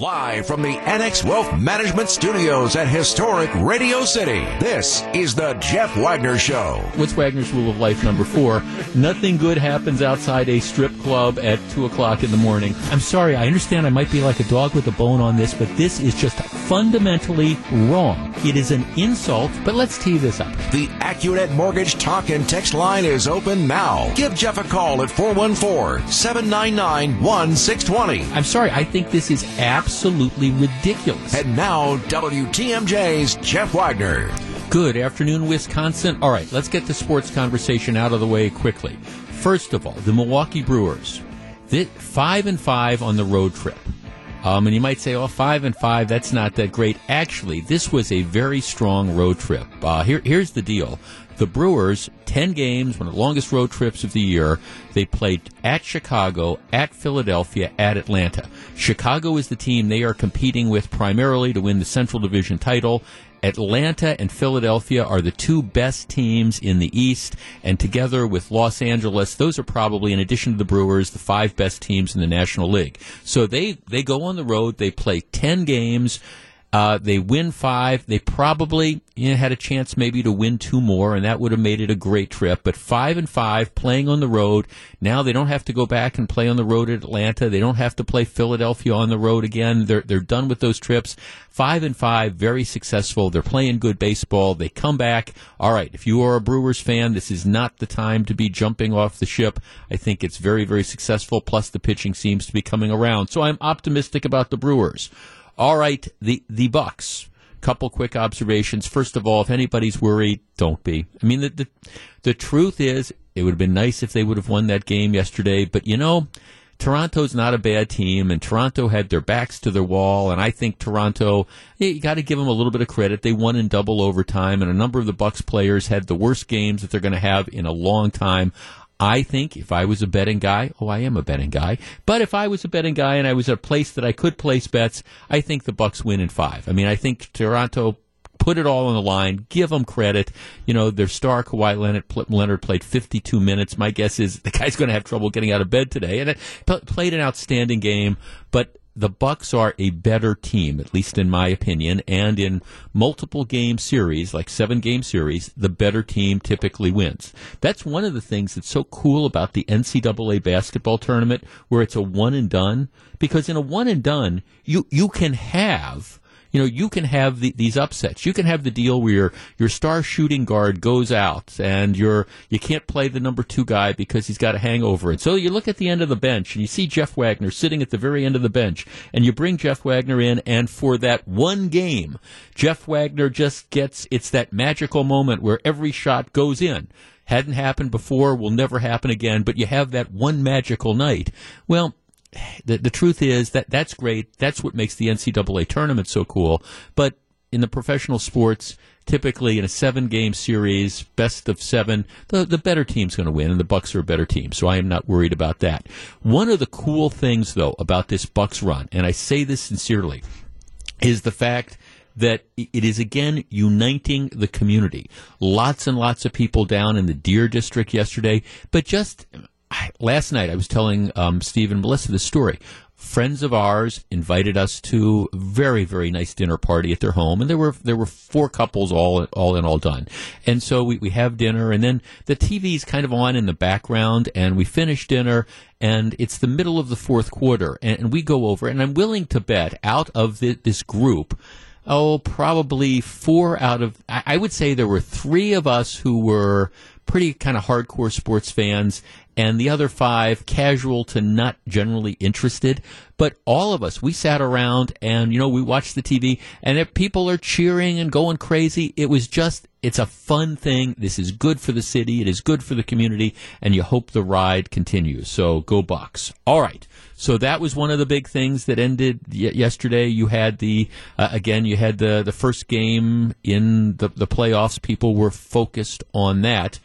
Live from the Annex Wealth Management Studios at historic Radio City, this is the Jeff Wagner Show. What's Wagner's rule of life number four? Nothing good happens outside a strip club at 2 o'clock in the morning. I'm sorry, I understand I might be like a dog with a bone on this, but this is just fundamentally wrong. It is an insult, but let's tee this up. The AccuNet Mortgage talk and text line is open now. Give Jeff a call at 414 799 1620. I'm sorry, I think this is absolutely ridiculous. And now, WTMJ's Jeff Wagner. Good afternoon, Wisconsin. All right, let's get the sports conversation out of the way quickly. First of all, the Milwaukee Brewers, five and five on the road trip. Um, and you might say, oh, five and five, that's not that great. Actually, this was a very strong road trip. Uh, here, here's the deal. The Brewers, 10 games, one of the longest road trips of the year. They played at Chicago, at Philadelphia, at Atlanta. Chicago is the team they are competing with primarily to win the Central Division title. Atlanta and Philadelphia are the two best teams in the East, and together with Los Angeles, those are probably, in addition to the Brewers, the five best teams in the National League. So they, they go on the road, they play 10 games. Uh, they win five. They probably you know, had a chance maybe to win two more, and that would have made it a great trip. But five and five, playing on the road. Now they don't have to go back and play on the road at Atlanta. They don't have to play Philadelphia on the road again. They're they're done with those trips. Five and five, very successful. They're playing good baseball. They come back. All right, if you are a Brewers fan, this is not the time to be jumping off the ship. I think it's very very successful. Plus the pitching seems to be coming around, so I'm optimistic about the Brewers. All right, the the Bucks. Couple quick observations. First of all, if anybody's worried, don't be. I mean, the the, the truth is, it would have been nice if they would have won that game yesterday. But you know, Toronto's not a bad team, and Toronto had their backs to their wall. And I think Toronto, you got to give them a little bit of credit. They won in double overtime, and a number of the Bucks players had the worst games that they're going to have in a long time. I think if I was a betting guy, oh, I am a betting guy, but if I was a betting guy and I was at a place that I could place bets, I think the Bucks win in five. I mean, I think Toronto put it all on the line. Give them credit. You know, their star Kawhi Leonard, Leonard played 52 minutes. My guess is the guy's going to have trouble getting out of bed today, and it played an outstanding game. But the Bucks are a better team, at least in my opinion, and in multiple game series, like seven game series, the better team typically wins. That's one of the things that's so cool about the NCAA basketball tournament, where it's a one and done. Because in a one and done, you you can have you know, you can have the, these upsets. You can have the deal where your, your star shooting guard goes out and you're, you can't play the number two guy because he's got a hangover. And so you look at the end of the bench and you see Jeff Wagner sitting at the very end of the bench and you bring Jeff Wagner in and for that one game, Jeff Wagner just gets, it's that magical moment where every shot goes in hadn't happened before, will never happen again, but you have that one magical night. Well, the, the truth is that that's great. That's what makes the NCAA tournament so cool. But in the professional sports, typically in a seven game series, best of seven, the, the better team's going to win, and the Bucks are a better team. So I am not worried about that. One of the cool things, though, about this Bucks run, and I say this sincerely, is the fact that it is again uniting the community. Lots and lots of people down in the Deer District yesterday, but just last night I was telling um, Steve and Melissa the story. Friends of ours invited us to a very very nice dinner party at their home, and there were there were four couples all all in all done, and so we, we have dinner, and then the TV's kind of on in the background, and we finish dinner, and it's the middle of the fourth quarter, and, and we go over, and I'm willing to bet out of the, this group oh, probably four out of, I would say there were three of us who were pretty kind of hardcore sports fans, and the other five casual to not generally interested. But all of us, we sat around and, you know, we watched the TV and if people are cheering and going crazy. It was just, it's a fun thing. This is good for the city. It is good for the community and you hope the ride continues. So go Bucks. All right. So that was one of the big things that ended y- yesterday. You had the, uh, again, you had the, the first game in the, the playoffs. People were focused on that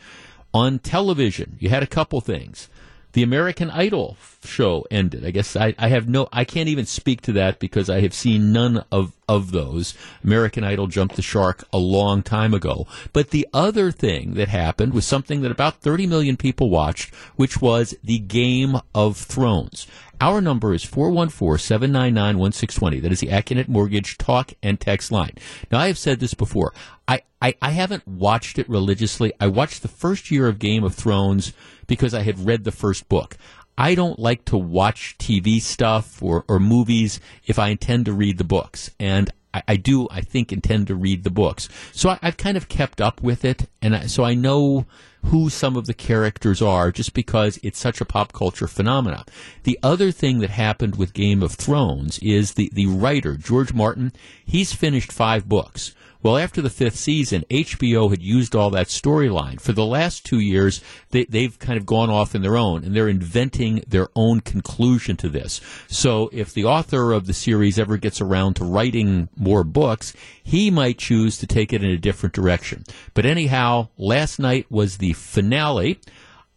on television. You had a couple things. The American Idol show ended. I guess I, I have no, I can't even speak to that because I have seen none of, of those. American Idol jumped the shark a long time ago. But the other thing that happened was something that about 30 million people watched, which was the Game of Thrones. Our number is 414-799-1620. That is the Accunet Mortgage talk and text line. Now, I have said this before. I, I, I haven't watched it religiously. I watched the first year of Game of Thrones because I had read the first book. I don't like to watch TV stuff or, or movies if I intend to read the books. And I, I do, I think, intend to read the books. So I, have kind of kept up with it, and I, so I know who some of the characters are just because it's such a pop culture phenomenon. The other thing that happened with Game of Thrones is the, the writer, George Martin, he's finished five books. Well, after the fifth season, HBO had used all that storyline. For the last two years, they, they've kind of gone off in their own, and they're inventing their own conclusion to this. So if the author of the series ever gets around to writing more books, he might choose to take it in a different direction. But anyhow, last night was the finale.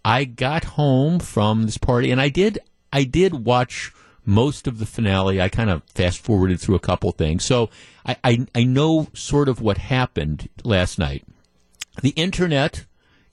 I got home from this party, and I did I did watch most of the finale. I kind of fast forwarded through a couple things. So I, I, I know sort of what happened last night. The internet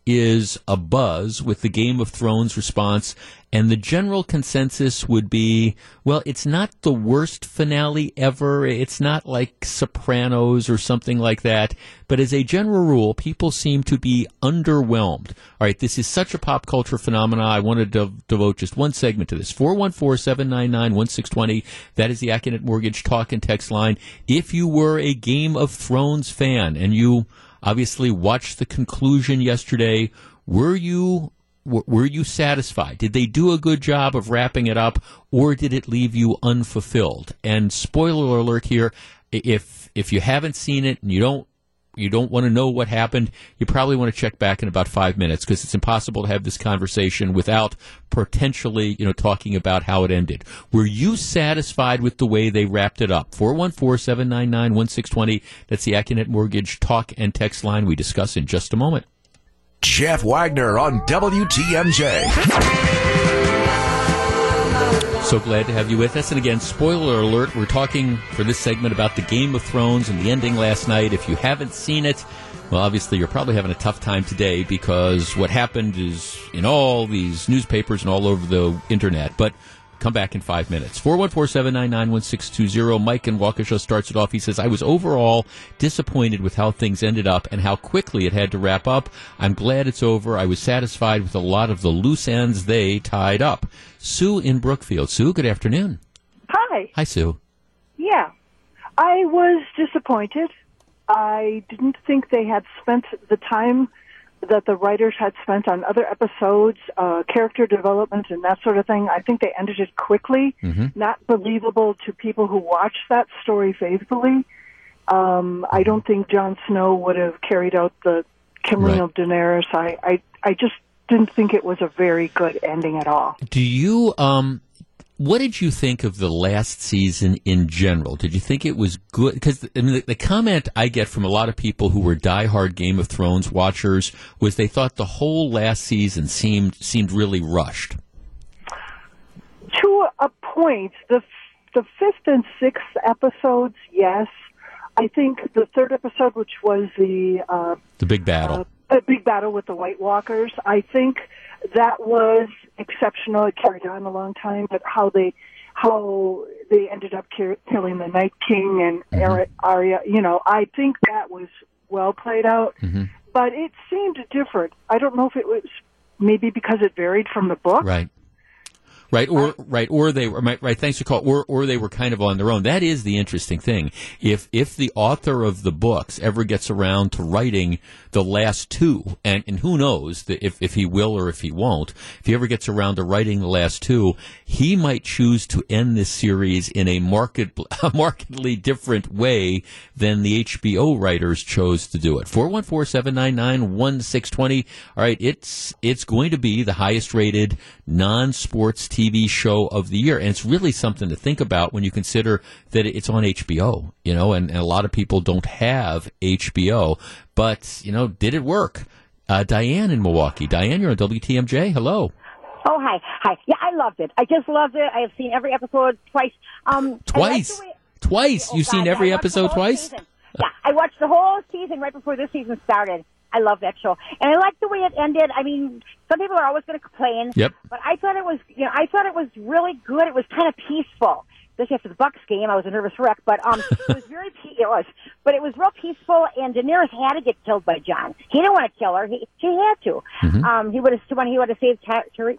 is a buzz with the Game of Thrones response, and the general consensus would be, well, it's not the worst finale ever. It's not like Sopranos or something like that. But as a general rule, people seem to be underwhelmed. All right, this is such a pop culture phenomenon. I wanted to devote just one segment to this. 414-799-1620. That is the Accunet Mortgage talk and text line. If you were a Game of Thrones fan and you obviously watched the conclusion yesterday. Were you were you satisfied? Did they do a good job of wrapping it up, or did it leave you unfulfilled? And spoiler alert here: if if you haven't seen it and you don't you don't want to know what happened, you probably want to check back in about five minutes because it's impossible to have this conversation without potentially, you know, talking about how it ended. Were you satisfied with the way they wrapped it up? 414-799-1620. That's the Accunet Mortgage talk and text line we discuss in just a moment. Jeff Wagner on WTMJ. So glad to have you with us. And again, spoiler alert, we're talking for this segment about the Game of Thrones and the ending last night. If you haven't seen it, well, obviously you're probably having a tough time today because what happened is in all these newspapers and all over the internet. But Come back in five minutes. 414-799-1620. Mike in Waukesha starts it off. He says, I was overall disappointed with how things ended up and how quickly it had to wrap up. I'm glad it's over. I was satisfied with a lot of the loose ends they tied up. Sue in Brookfield. Sue, good afternoon. Hi. Hi, Sue. Yeah. I was disappointed. I didn't think they had spent the time that the writers had spent on other episodes, uh, character development, and that sort of thing. I think they ended it quickly, mm-hmm. not believable to people who watched that story faithfully. Um, I don't think Jon Snow would have carried out the killing right. of Daenerys. I, I, I just didn't think it was a very good ending at all. Do you um what did you think of the last season in general? Did you think it was good? Because I mean, the, the, comment I get from a lot of people who were diehard Game of Thrones watchers was they thought the whole last season seemed seemed really rushed. To a point, the the fifth and sixth episodes, yes. I think the third episode, which was the uh, the big battle, uh, the big battle with the White Walkers, I think that was exceptional. It carried on a long time, but how they how they ended up killing the Night King and mm-hmm. Arya, you know, I think that was well played out. Mm-hmm. But it seemed different. I don't know if it was maybe because it varied from the book. Right right? Or right, or they were right. Thanks for call. Or or they were kind of on their own. That is the interesting thing. If if the author of the books ever gets around to writing the last two, and and who knows if if he will or if he won't, if he ever gets around to writing the last two, he might choose to end this series in a market a markedly different way than the HBO writers chose to do it. Four one four seven nine nine one six twenty. All right, it's it's going to be the highest rated non sports TV TV show of the year. And it's really something to think about when you consider that it's on HBO, you know, and, and a lot of people don't have HBO. But, you know, did it work? Uh, Diane in Milwaukee. Diane, you're on WTMJ. Hello. Oh, hi. Hi. Yeah, I loved it. I just loved it. I have seen every episode twice. Um, twice? Way- twice? Oh, You've God, seen every episode twice? Season. Yeah, I watched the whole season right before this season started. I love that show, and I like the way it ended. I mean, some people are always going to complain. Yep. But I thought it was, you know, I thought it was really good. It was kind of peaceful. Especially after the Bucks game, I was a nervous wreck, but um, it was very, pe- it was, but it was real peaceful. And Daenerys had to get killed by Jon. He didn't want to kill her. He she had to. Mm-hmm. Um, he would have when he would have saved Ter- Ter-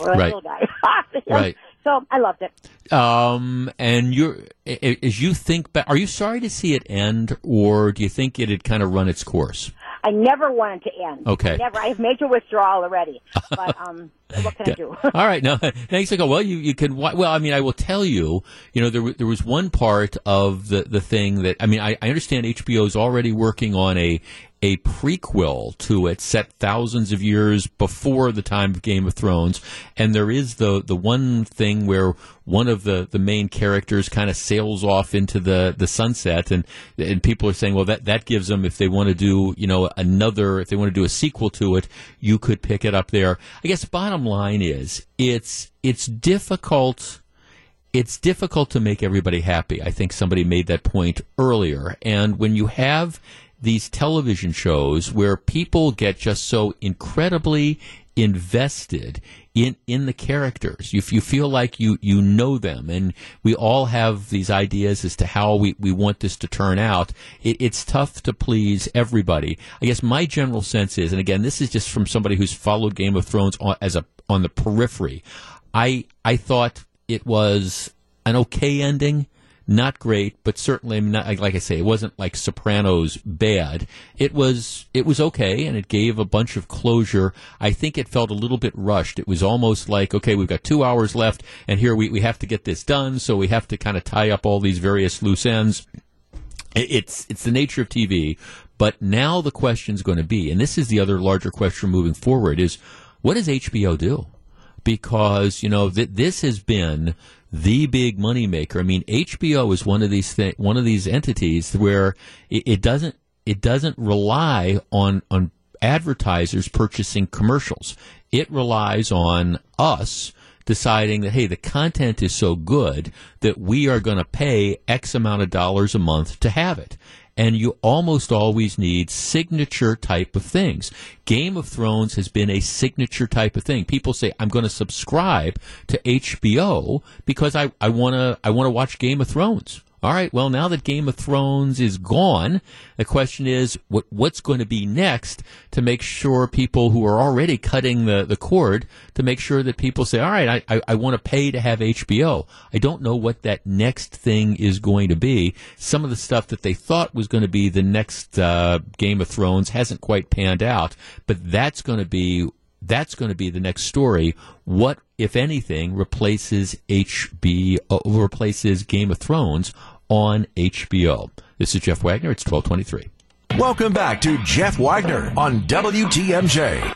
Right. guy. Right. So I loved it. Um, and you're as you think back, are you sorry to see it end, or do you think it had kind of run its course? I never wanted to end. Okay. Never. I have major withdrawal already. But um, what can I do? All right, no, thanks. I go. Well, you you can. Well, I mean, I will tell you. You know, there there was one part of the the thing that I mean, I, I understand HBO is already working on a a prequel to it set thousands of years before the time of Game of Thrones, and there is the the one thing where one of the, the main characters kind of sails off into the, the sunset, and and people are saying, well, that that gives them if they want to do you know another if they want to do a sequel to it, you could pick it up there. I guess bottom line is it's it's difficult it's difficult to make everybody happy. I think somebody made that point earlier. And when you have these television shows where people get just so incredibly invested in in the characters, you, you feel like you you know them, and we all have these ideas as to how we, we want this to turn out. It, it's tough to please everybody. I guess my general sense is, and again, this is just from somebody who's followed Game of Thrones on, as a on the periphery. I I thought it was an okay ending. Not great, but certainly not, like I say, it wasn't like Sopranos bad. It was it was okay, and it gave a bunch of closure. I think it felt a little bit rushed. It was almost like, okay, we've got two hours left, and here we, we have to get this done, so we have to kind of tie up all these various loose ends. It- It's it's the nature of TV, but now the question's going to be, and this is the other larger question moving forward: is what does HBO do? Because you know th- this has been the big moneymaker. I mean, HBO is one of these one of these entities where it, it doesn't it doesn't rely on on advertisers purchasing commercials. It relies on us deciding that hey the content is so good that we are going to pay x amount of dollars a month to have it and you almost always need signature type of things. Game of Thrones has been a signature type of thing. People say, I'm going to subscribe to HBO because I, I want to I want to watch Game of Thrones. All right, well, now that Game of Thrones is gone, the question is what what's going to be next to make sure people who are already cutting the, the cord to make sure that people say, all right, I, I, I want to pay to have HBO. I don't know what that next thing is going to be. Some of the stuff that they thought was going to be the next uh, Game of Thrones hasn't quite panned out, but that's going to be that's going to be the next story. What, if anything, replaces HB uh, replaces Game of Thrones on HBO? This is Jeff Wagner. It's twelve twenty three. Welcome back to Jeff Wagner on WTMJ.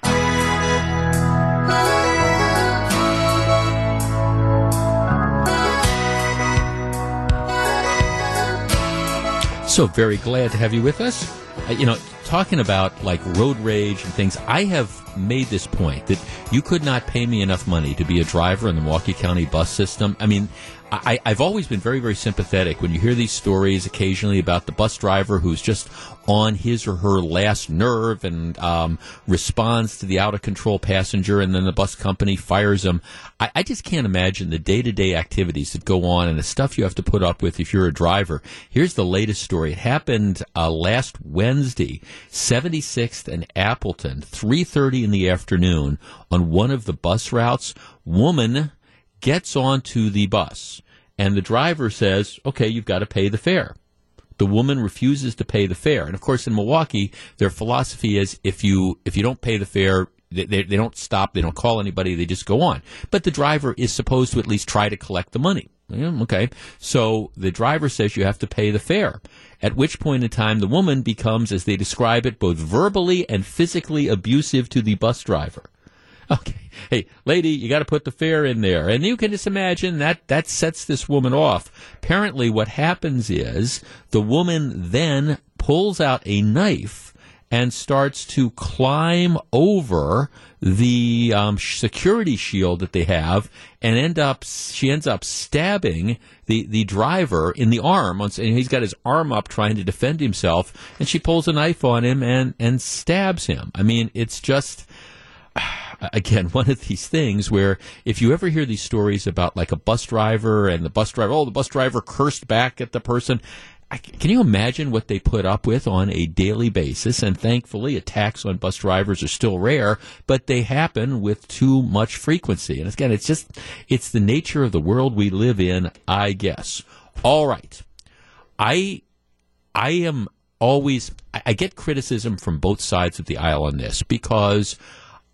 So very glad to have you with us. Uh, you know, talking about like road rage and things, I have made this point that you could not pay me enough money to be a driver in the Milwaukee County bus system. I mean, I, I've always been very, very sympathetic when you hear these stories occasionally about the bus driver who's just on his or her last nerve and um, responds to the out of control passenger, and then the bus company fires him. I, I just can't imagine the day to day activities that go on and the stuff you have to put up with if you're a driver. Here's the latest story. It happened uh, last Wednesday, 76th and Appleton, 3:30 in the afternoon on one of the bus routes. Woman gets onto the bus and the driver says, okay, you've got to pay the fare. The woman refuses to pay the fare. And of course, in Milwaukee, their philosophy is if you, if you don't pay the fare, they, they, don't stop, they don't call anybody, they just go on. But the driver is supposed to at least try to collect the money. Okay. So the driver says you have to pay the fare. At which point in time, the woman becomes, as they describe it, both verbally and physically abusive to the bus driver. Okay. Hey, lady, you got to put the fare in there. And you can just imagine that that sets this woman off. Apparently, what happens is the woman then pulls out a knife and starts to climb over the um, security shield that they have and end up she ends up stabbing the the driver in the arm and he's got his arm up trying to defend himself and she pulls a knife on him and and stabs him i mean it's just again one of these things where if you ever hear these stories about like a bus driver and the bus driver oh the bus driver cursed back at the person can you imagine what they put up with on a daily basis? And thankfully, attacks on bus drivers are still rare, but they happen with too much frequency. And again, it's just, it's the nature of the world we live in, I guess. All right. I, I am always, I get criticism from both sides of the aisle on this because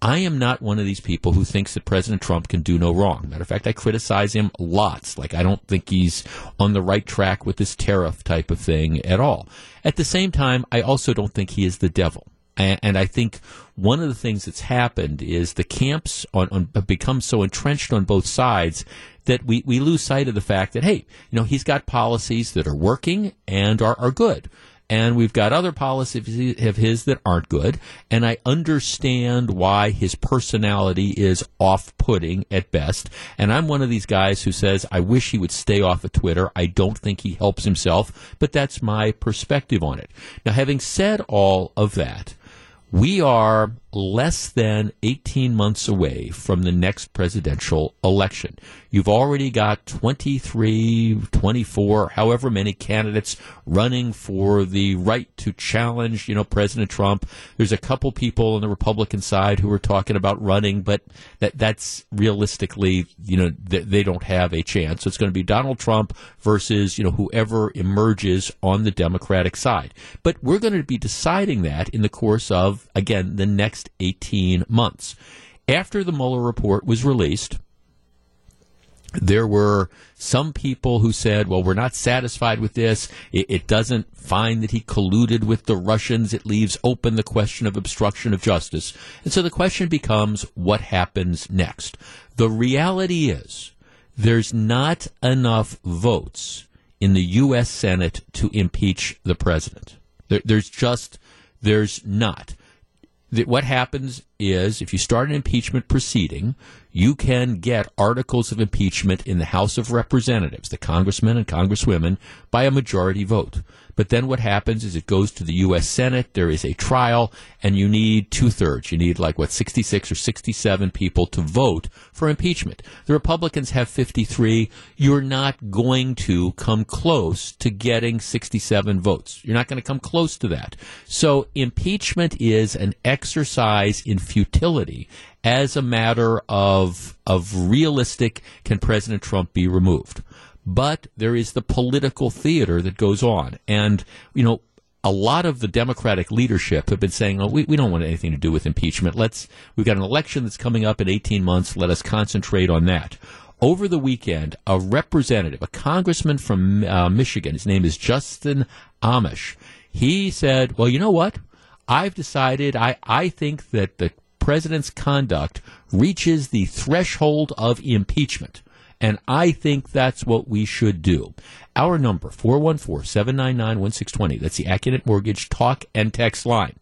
I am not one of these people who thinks that President Trump can do no wrong. Matter of fact, I criticize him lots. Like, I don't think he's on the right track with this tariff type of thing at all. At the same time, I also don't think he is the devil. And, I think one of the things that's happened is the camps on, on, have become so entrenched on both sides that we, we lose sight of the fact that, hey, you know, he's got policies that are working and are, are good and we've got other policies of his that aren't good. And I understand why his personality is off putting at best. And I'm one of these guys who says, I wish he would stay off of Twitter. I don't think he helps himself, but that's my perspective on it. Now, having said all of that, we are less than 18 months away from the next presidential election. You've already got 23, 24, however many candidates running for the right to challenge, you know, President Trump. There's a couple people on the Republican side who are talking about running, but that that's realistically, you know, th- they don't have a chance. So it's going to be Donald Trump versus, you know, whoever emerges on the Democratic side. But we're going to be deciding that in the course of, again, the next 18 months. After the Mueller report was released, there were some people who said, well, we're not satisfied with this. It, it, doesn't find that he colluded with the Russians. It leaves open the question of obstruction of justice. And so the question becomes, what happens next? The reality is, there's not enough votes in the U.S. Senate to impeach the president. There, there's just, there's not. What happens is if you start an impeachment proceeding, you can get articles of impeachment in the House of Representatives, the congressmen and congresswomen, by a majority vote. But then what happens is it goes to the U.S. Senate, there is a trial, and you need two thirds. You need like, what, 66 or 67 people to vote for impeachment. The Republicans have 53. You're not going to come close to getting 67 votes. You're not going to come close to that. So impeachment is an exercise in futility as a matter of, of realistic can President Trump be removed but there is the political theater that goes on. And, you know, a lot of the Democratic leadership have been saying, oh, we, we don't want anything to do with impeachment. Let's, we've got an election that's coming up in 18 months. Let us concentrate on that. Over the weekend, a representative, a congressman from uh, Michigan, his name is Justin Amash, he said, well, you know what? I've decided, I, I think that the president's conduct reaches the threshold of impeachment. And I think that's what we should do. Our number, 414-799-1620. That's the Accunet Mortgage talk and text line.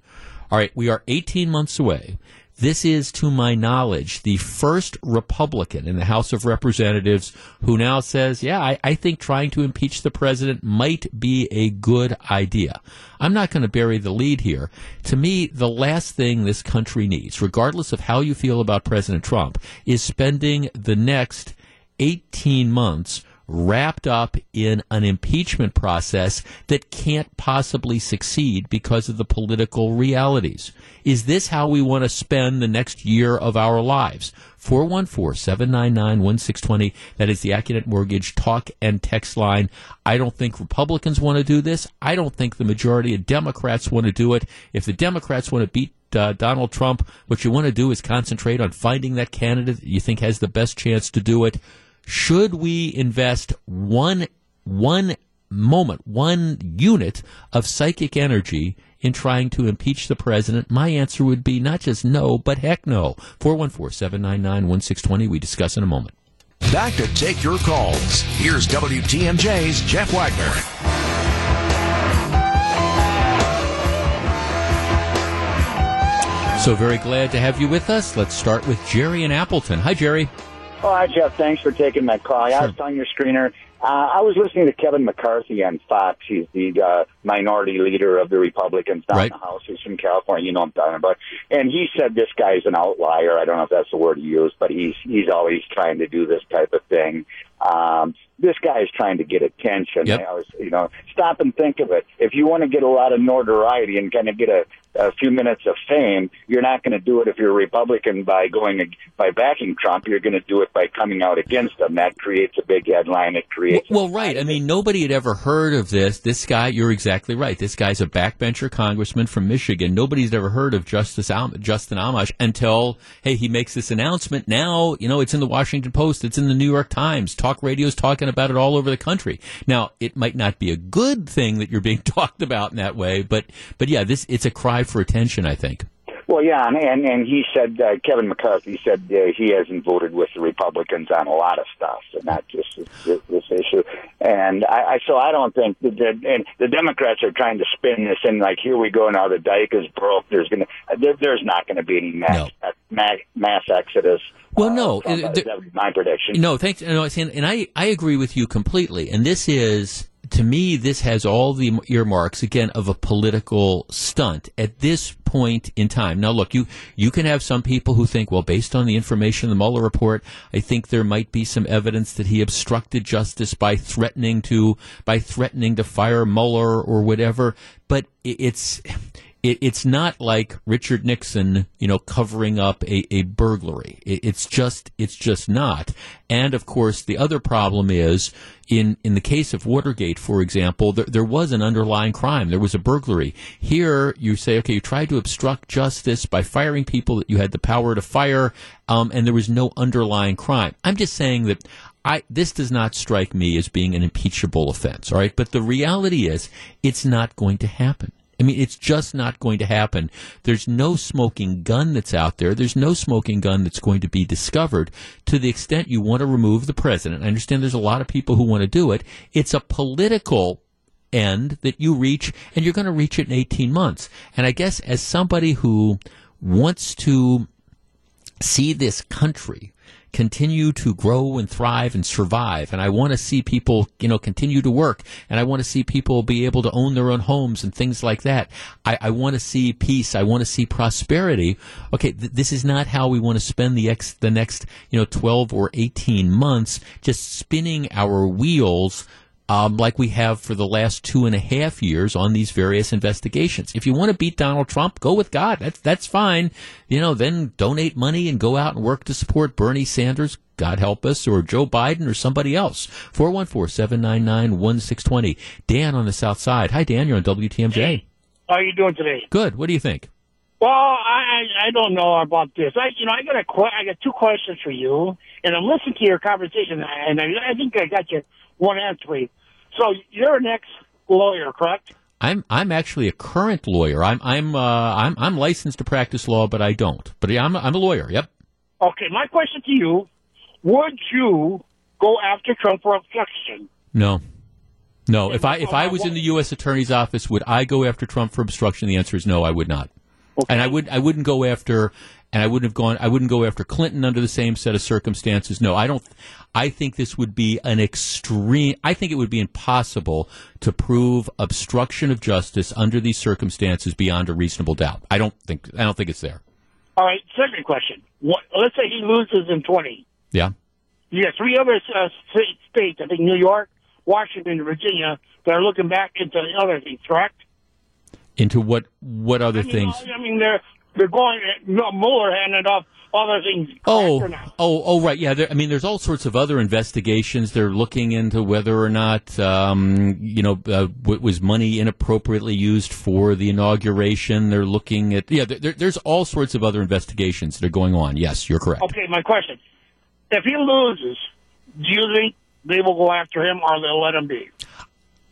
All right, we are 18 months away. This is, to my knowledge, the first Republican in the House of Representatives who now says, yeah, I, I think trying to impeach the president might be a good idea. I'm not going to bury the lead here. To me, the last thing this country needs, regardless of how you feel about President Trump, is spending the next 18 months wrapped up in an impeachment process that can't possibly succeed because of the political realities. Is this how we want to spend the next year of our lives? 414-799-1620. That is the Accunet Mortgage talk and text line. I don't think Republicans want to do this. I don't think the majority of Democrats want to do it. If the Democrats want to beat uh, Donald Trump, what you want to do is concentrate on finding that candidate that you think has the best chance to do it should we invest one one moment, one unit of psychic energy in trying to impeach the president? My answer would be not just no, but heck no. 414 799 1620. We discuss in a moment. Back to take your calls. Here's WTMJ's Jeff Wagner. So very glad to have you with us. Let's start with Jerry in Appleton. Hi, Jerry. Oh, hi, Jeff. Thanks for taking my call. I was telling your screener. Uh, I was listening to Kevin McCarthy on Fox. He's the uh, minority leader of the Republicans down Right. in the House. He's from California. You know what I'm talking about. And he said this guy's an outlier. I don't know if that's the word he used, but he's he's always trying to do this type of thing. Um, this guy is trying to get attention. Yep. Was, you know, stop and think of it. If you want to get a lot of notoriety and kind of get a, a few minutes of fame, you're not going to do it if you're a Republican by going by backing Trump. You're going to do it by coming out against him. That creates a big headline. It creates. Well, right. I mean, nobody had ever heard of this. This guy, you're exactly right. This guy's a backbencher congressman from Michigan. Nobody's ever heard of Justice Am- Justin Amash until, hey, he makes this announcement. Now, you know, it's in the Washington Post. It's in the New York Times. Talk radio's talking about it all over the country. Now, it might not be a good thing that you're being talked about in that way, but, but yeah, this, it's a cry for attention, I think. Well, yeah, and and, and he said uh, Kevin McCarthy said uh, he hasn't voted with the Republicans on a lot of stuff, and not just this, this issue. And I, I so I don't think that the, and the Democrats are trying to spin this in like here we go now the dike is broke. There's gonna there, there's not going to be any mass mass, mass exodus. Well, no, from, uh, uh, there- that was my prediction. No, thanks. No, and and I, I agree with you completely. And this is, to me, this has all the earmarks, again, of a political stunt at this point in time. Now, look, you, you can have some people who think, well, based on the information in the Mueller report, I think there might be some evidence that he obstructed justice by threatening to, by threatening to fire Mueller or whatever. But it's, it, it's not like Richard Nixon, you know, covering up a, a burglary. It, it's just, it's just not. And of course, the other problem is in, in the case of Watergate, for example, there, there was an underlying crime. There was a burglary. Here, you say, okay, you tried to obstruct justice by firing people that you had the power to fire, um, and there was no underlying crime. I'm just saying that I, this does not strike me as being an impeachable offense, all right? But the reality is, it's not going to happen. I mean, it's just not going to happen. There's no smoking gun that's out there. There's no smoking gun that's going to be discovered. To the extent you want to remove the president, I understand there's a lot of people who want to do it. It's a political end that you reach, and you're going to reach it in 18 months. And I guess as somebody who wants to see this country continue to grow and thrive and survive. And I want to see people, you know, continue to work. And I want to see people be able to own their own homes and things like that. I, I want to see peace. I want to see prosperity. Okay, th- this is not how we want to spend the ex- the next, you know, 12 or 18 months just spinning our wheels um, like we have for the last two and a half years on these various investigations. If you want to beat Donald Trump, go with God. That's that's fine. You know, then donate money and go out and work to support Bernie Sanders. God help us, or Joe Biden, or somebody else. 414-799-1620. Dan on the South Side. Hi, Dan. You're on WTMJ. How are you doing today? Good. What do you think? Well, I I don't know about this. I you know I got a que- I got two questions for you, and I'm listening to your conversation, and I, I think I got you one for you. So you're an ex lawyer, correct? I'm I'm actually a current lawyer. I'm I'm uh, I'm I'm licensed to practice law, but I don't. But yeah, I'm a, I'm a lawyer. Yep. Okay, my question to you: Would you go after Trump for obstruction? No. No. If I if I was in the U.S. Attorney's office, would I go after Trump for obstruction? The answer is no. I would not. Okay. And I would I wouldn't go after and I wouldn't have gone I wouldn't go after Clinton under the same set of circumstances. No, I don't I think this would be an extreme I think it would be impossible to prove obstruction of justice under these circumstances beyond a reasonable doubt. I don't think I don't think it's there. All right. Second question: what, Let's say he loses in twenty. Yeah. You got three other uh, sta- states, I think New York, Washington, and Virginia, that are looking back into the other things, correct? Into what what other I mean, things? I mean, they're they're going. No, Mueller handed off other things. Oh, correct or not? oh, oh, right. Yeah, there, I mean, there's all sorts of other investigations. They're looking into whether or not, um, you know, uh, w- was money inappropriately used for the inauguration. They're looking at, yeah, there, there's all sorts of other investigations that are going on. Yes, you're correct. Okay, my question: If he loses, do you think they will go after him, or they'll let him be?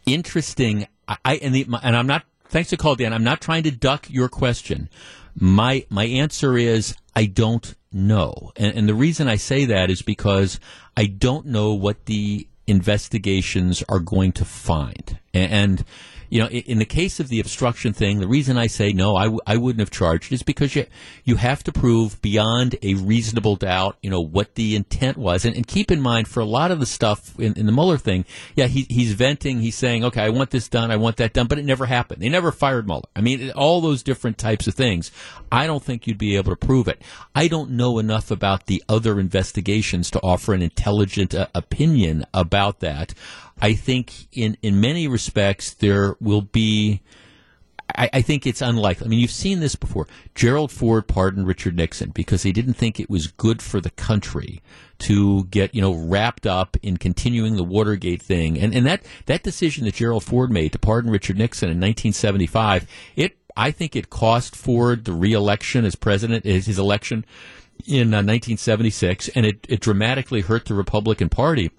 Interesting. I, I and the, my, and I'm not. Thanks to call, Dan. I'm not trying to duck your question. My my answer is I don't know, and, and the reason I say that is because I don't know what the investigations are going to find, and. and you know, in, the case of the obstruction thing, the reason I say no, I, w- I wouldn't have charged is because you you have to prove beyond a reasonable doubt, you know, what the intent was. And, and keep in mind, for a lot of the stuff in, in the Mueller thing, yeah, he, he's venting, he's saying, okay, I want this done, I want that done, but it never happened. They never fired Mueller. I mean, all those different types of things. I don't think you'd be able to prove it. I don't know enough about the other investigations to offer an intelligent uh, opinion about that. I think in, in many respects there will be. I, I, think it's unlikely. I mean, you've seen this before. Gerald Ford pardoned Richard Nixon because he didn't think it was good for the country to get, you know, wrapped up in continuing the Watergate thing. And, and that, that decision that Gerald Ford made to pardon Richard Nixon in 1975, it, I think it cost Ford the reelection as president, his election in uh, 1976, and it, it dramatically hurt the Republican Party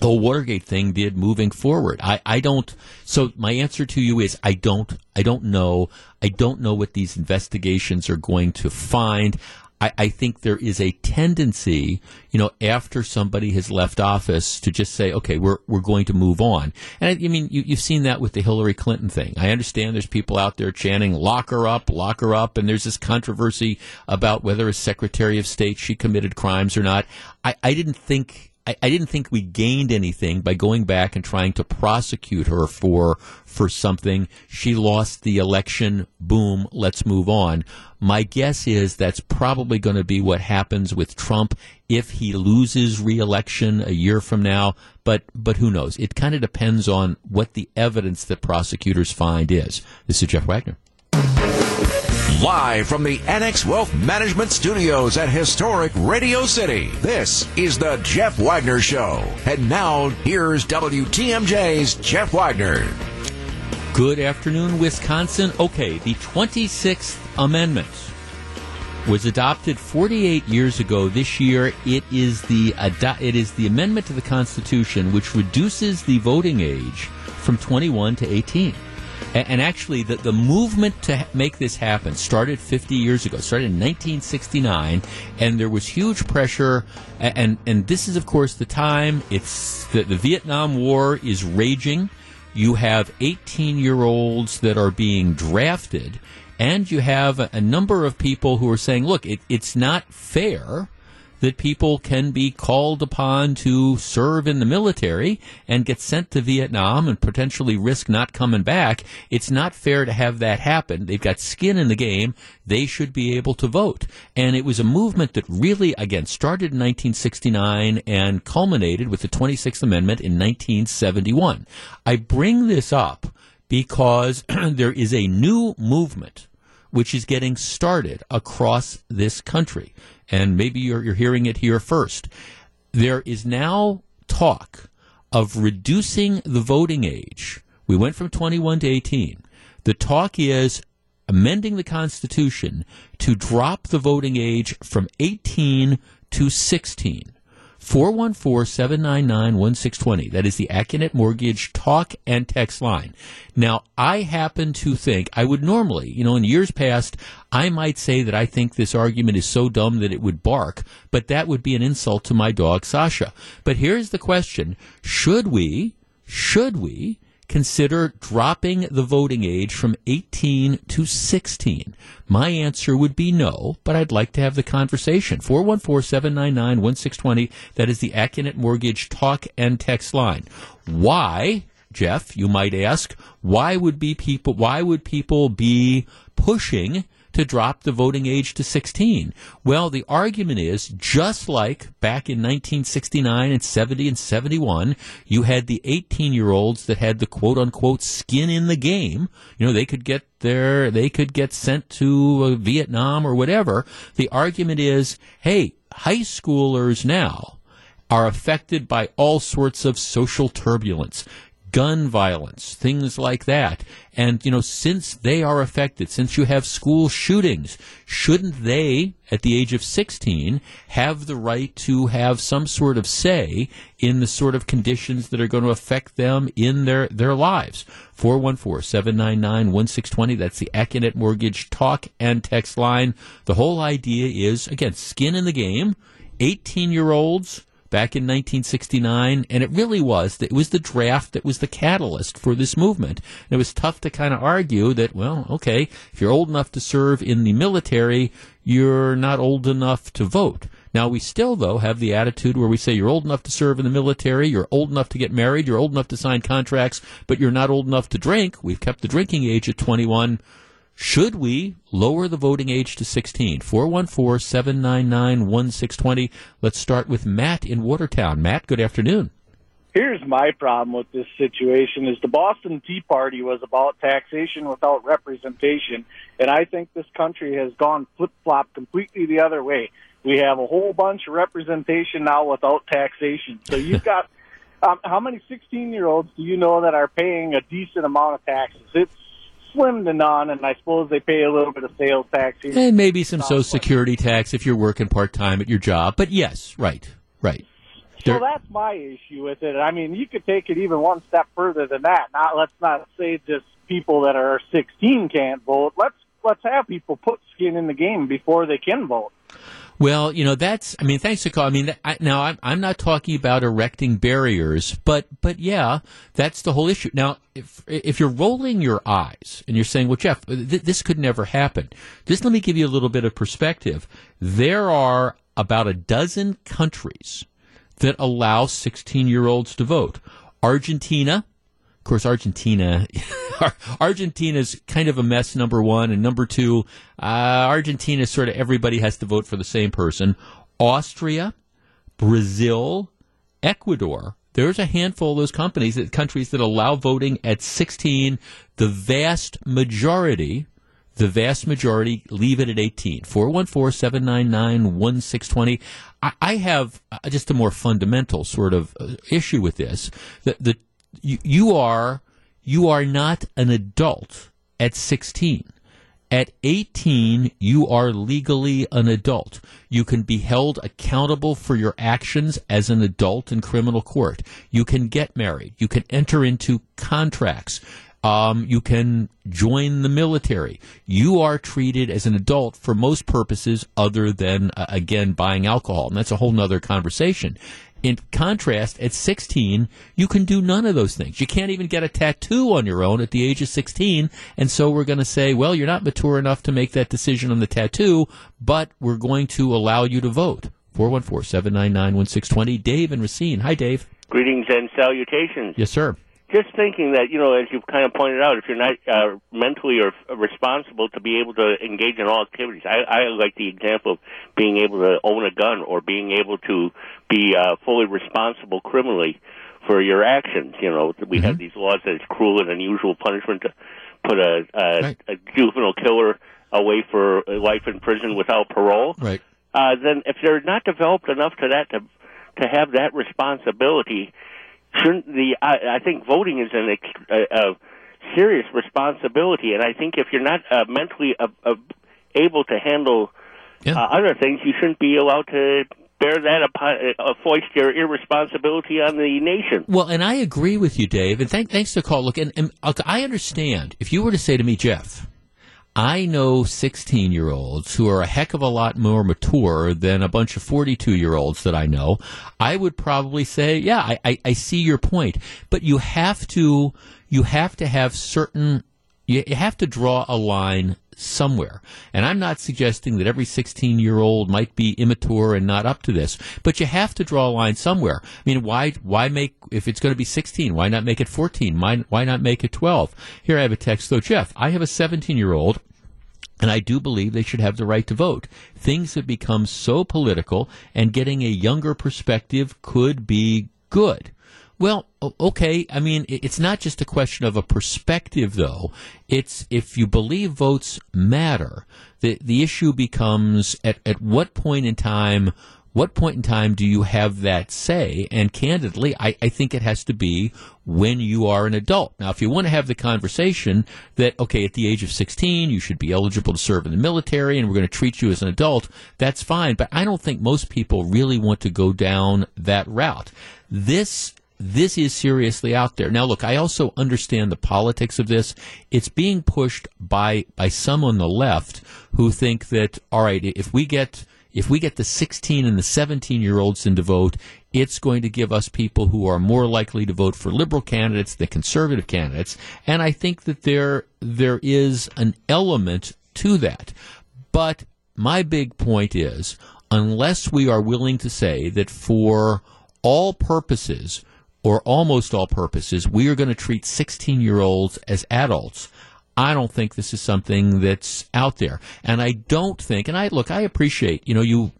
the whole Watergate thing did moving forward. I, I don't. So my answer to you is I don't. I don't know. I don't know what these investigations are going to find. I, I think there is a tendency, you know, after somebody has left office to just say, okay, we're, we're going to move on. And I, I mean, you, you've seen that with the Hillary Clinton thing. I understand there's people out there chanting, lock her up, lock her up. And there's this controversy about whether as Secretary of State she committed crimes or not. I, I didn't think I, I, didn't think we gained anything by going back and trying to prosecute her for for something. She lost the election. Boom. Let's move on. My guess is that's probably going to be what happens with Trump if he loses reelection a year from now. But but who knows? It kind of depends on what the evidence that prosecutors find is. This is Jeff Wagner. Live from the Annex Wealth Management Studios at historic Radio City, this is the Jeff Wagner Show. And now, here's WTMJ's Jeff Wagner. Good afternoon, Wisconsin. Okay, the 26th Amendment was adopted 48 years ago. This year, it is the it is the amendment to the Constitution which reduces the voting age from 21 to 18. And, actually, the, the movement to make this happen started 50 years ago, started in 1969, and there was huge pressure. And, and, this is, of course, the time it's the, the Vietnam War is raging. You have 18 year olds that are being drafted, and you have a, a number of people who are saying, look, it, it's not fair that people can be called upon to serve in the military and get sent to Vietnam and potentially risk not coming back. It's not fair to have that happen. They've got skin in the game. They should be able to vote. And it was a movement that really, again, started in 1969 and culminated with the 26th Amendment in 1971. I bring this up because there is a new movement which is getting started across this country and maybe you're, you're hearing it here first. There is now talk of reducing the voting age. We went from 21 to 18. The talk is amending the Constitution to drop the voting age from 18 to 16. 414 799 1620. That is the Accunet Mortgage talk and text line. Now, I happen to think, I would normally, you know, in years past, I might say that I think this argument is so dumb that it would bark, but that would be an insult to my dog, Sasha. But here's the question Should we, should we, consider dropping the voting age from 18 to 16? My answer would be no, but I'd like to have the conversation. 414 799 1620. That is the Accunet Mortgage talk and text line. Why, Jeff, you might ask, why would be people why would people be pushing to drop the voting age to 16. Well, the argument is just like back in 1969 and 70 and 71, you had the 18 year olds that had the quote unquote skin in the game. You know, they could get their, they could get sent to uh, Vietnam or whatever. The argument is, hey, high schoolers now are affected by all sorts of social turbulence gun violence, things like that. And, you know, since they are affected, since you have school shootings, shouldn't they, at the age of 16, have the right to have some sort of say in the sort of conditions that are going to affect them in their, their lives? 414-799-1620. That's the Accunet Mortgage talk and text line. The whole idea is, again, skin in the game. 18 year olds back in 1969, and it really was. It was the draft that was the catalyst for this movement. And it was tough to kind of argue that, well, okay, if you're old enough to serve in the military, you're not old enough to vote. Now, we still, though, have the attitude where we say you're old enough to serve in the military, you're old enough to get married, you're old enough to sign contracts, but you're not old enough to drink. We've kept the drinking age at 21. Should we lower the voting age to 16? 414 799 1620. Let's start with Matt in Watertown. Matt, good afternoon. Here's my problem with this situation is the Boston Tea Party was about taxation without representation, and I think this country has gone flip-flop completely the other way. We have a whole bunch of representation now without taxation. So you've got um, how many 16-year-olds do you know that are paying a decent amount of taxes? It's slim to none, and I suppose they pay a little bit of sales tax. Here. And maybe some Social Security tax if you're working part time at your job. But yes, right, right. So that's my issue with it. I mean, you could take it even one step further than that. Not let's not say just people that are 16 can't vote. Let's let's have people put skin in the game before they can vote. Well, you know that's. I mean, thanks for calling. I mean, I, now I'm I'm not talking about erecting barriers, but but yeah, that's the whole issue. Now, if if you're rolling your eyes and you're saying, "Well, Jeff, th- this could never happen," just let me give you a little bit of perspective. There are about a dozen countries that allow 16 year olds to vote. Argentina, of course, Argentina, Argentina's kind of a mess. Number one and number two, uh, Argentina sort of everybody has to vote for the same person. Austria, Brazil, Ecuador. There's a handful of those companies, that, countries that allow voting at 16. The vast majority, the vast majority leave it at 18. 414 799 1620. I have uh, just a more fundamental sort of uh, issue with this. The, the you, you are you are not an adult at 16. At 18, you are legally an adult. You can be held accountable for your actions as an adult in criminal court. You can get married. You can enter into contracts. Um, you can join the military. You are treated as an adult for most purposes other than, uh, again, buying alcohol. And that's a whole nother conversation. In contrast, at 16, you can do none of those things. You can't even get a tattoo on your own at the age of 16. And so we're going to say, well, you're not mature enough to make that decision on the tattoo, but we're going to allow you to vote. 414 799 1620. Dave and Racine. Hi, Dave. Greetings and salutations. Yes, sir just thinking that you know, as you've kind of pointed out, if you're not uh, mentally or responsible to be able to engage in all activities, I, I like the example of being able to own a gun or being able to be uh, fully responsible criminally for your actions. You know, we mm-hmm. have these laws that it's cruel and unusual punishment to put a, a, right. a juvenile killer away for life in prison without parole. Right. Uh, then, if they're not developed enough to that to to have that responsibility shouldn't the I, I think voting is an a, a serious responsibility, and I think if you're not uh, mentally uh, uh, able to handle yeah. uh, other things, you shouldn't be allowed to bear that upon, uh, foist your irresponsibility on the nation. Well, and I agree with you, Dave. And thank, thanks for the call. Look, and, and I understand if you were to say to me, Jeff, I know 16 year olds who are a heck of a lot more mature than a bunch of 42 year olds that I know. I would probably say, yeah, I, I, I, see your point, but you have to, you have to have certain, you, you have to draw a line somewhere. And I'm not suggesting that every 16 year old might be immature and not up to this, but you have to draw a line somewhere. I mean, why, why make, if it's going to be 16, why not make it 14? Why, why not make it 12? Here I have a text though, Jeff, I have a 17 year old and I do believe they should have the right to vote. Things have become so political, and getting a younger perspective could be good. Well, okay. I mean, it's not just a question of a perspective, though. It's if you believe votes matter, the the issue becomes at at what point in time what point in time do you have that say? And candidly, I, I, think it has to be when you are an adult. Now, if you want to have the conversation that, okay, at the age of 16, you should be eligible to serve in the military and we're going to treat you as an adult, that's fine. But I don't think most people really want to go down that route. This this is seriously out there. Now, look, I also understand the politics of this. It's being pushed by by some on the left who think that all right, if we get if we get the 16 and the 17 year olds in to vote, it's going to give us people who are more likely to vote for liberal candidates than conservative candidates. And I think that there there is an element to that. But my big point is unless we are willing to say that for all purposes or almost all purposes, we are going to treat 16 year olds as adults. I don't think this is something that's out there. And I don't think, and I look, I appreciate, you know, you,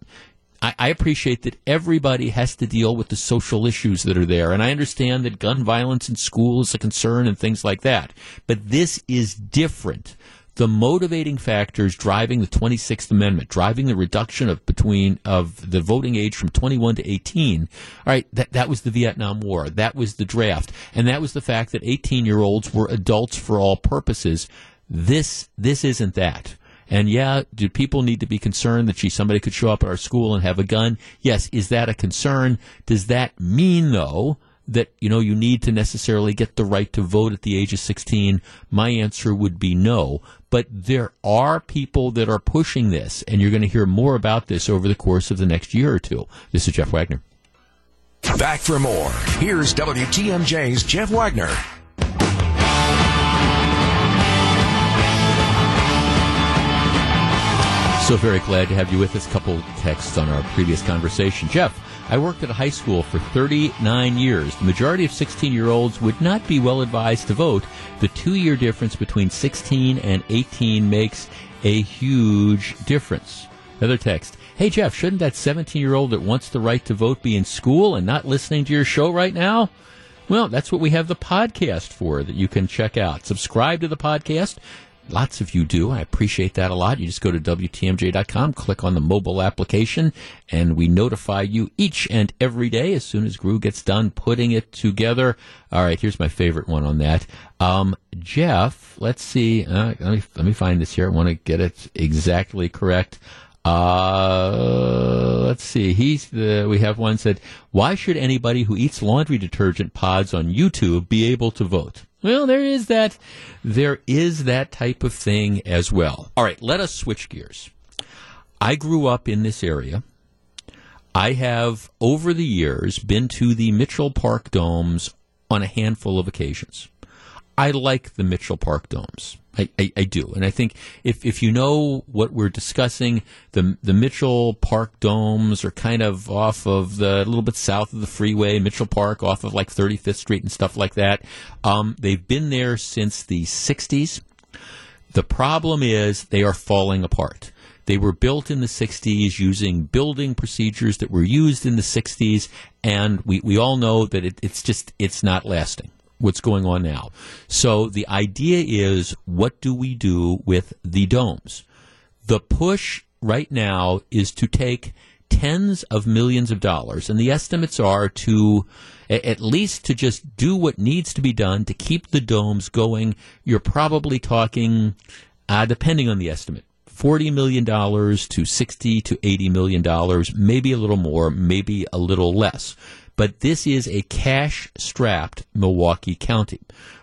I, I, appreciate that everybody has to deal with the social issues that are there. And I understand that gun violence in school is a concern and things like that. But this is different the motivating factors driving the 26th Amendment, driving the reduction of between of the voting age from 21 to 18. All right, that that was the Vietnam War, that was the draft, and that was the fact that 18 year olds were adults for all purposes. This this isn't that. And yeah, do people need to be concerned that gee, somebody could show up at our school and have a gun? Yes. Is that a concern? Does that mean though? That you know you need to necessarily get the right to vote at the age of 16 my answer would be no. But there are people that are pushing this and you're going to hear more about this over the course of the next year or two. This is jeff wagner. Back for more. Here's wtmj's jeff wagner so very glad to have you with us couple texts on our previous conversation jeff I worked at a high school for 39 years. The majority of 16 year olds would not be well advised to vote. The two year difference between 16 and 18 makes a huge difference. Another text. Hey Jeff, shouldn't that 17 year old that wants the right to vote be in school and not listening to your show right now? Well, that's what we have the podcast for that you can check out. Subscribe to the podcast. Lots of you do. I appreciate that a lot. You just go to WTMJ.com, click on the mobile application, and we notify you each and every day as soon as Gru gets done putting it together. All right, here's my favorite one on that. Um, Jeff, let's see. Uh, let, me, let me find this here. I want to get it exactly correct. Uh, let's see. He's the, we have one said, why should anybody who eats laundry detergent pods on YouTube be able to vote? Well, there is that. There is that type of thing as well. All right, let us switch gears. I grew up in this area. I have, over the years, been to the Mitchell Park Domes on a handful of occasions. I like the Mitchell Park Domes. I, I, I, do. And I think if, if you know what we're discussing, the, the Mitchell Park domes are kind of off of the, a little bit south of the freeway, Mitchell Park off of like 35th Street and stuff like that. Um, they've been there since the 60s. The problem is they are falling apart. They were built in the 60s using building procedures that were used in the 60s, and we, we all know that it, it's just, it's not lasting what's going on now. So the idea is what do we do with the domes? The push right now is to take tens of millions of dollars, and the estimates are to at least to just do what needs to be done to keep the domes going. You're probably talking, uh, depending on the estimate, $40 million to 60 to $80 million, maybe a little more, maybe a little less but this is a cash strapped Milwaukee County.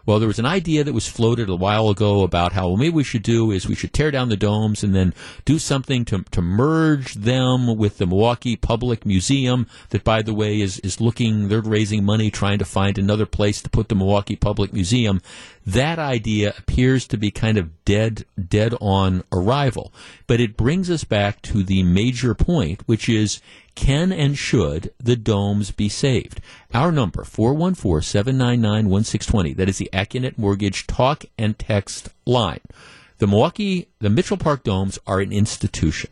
Well, there was an idea that was floated a while ago about how well, maybe we should do is we should tear down the domes and then do something to, to merge them with the Milwaukee Public Museum that, by the way, is, is looking, they're raising money trying to find another place to put the Milwaukee Public Museum. That idea appears to be kind of dead, dead on arrival. But it brings us back to the major point, which is can and should the domes be saved? Our number, 414-799-1620. That is the Accunet Mortgage talk and text line. The Milwaukee, the Mitchell Park domes are an institution.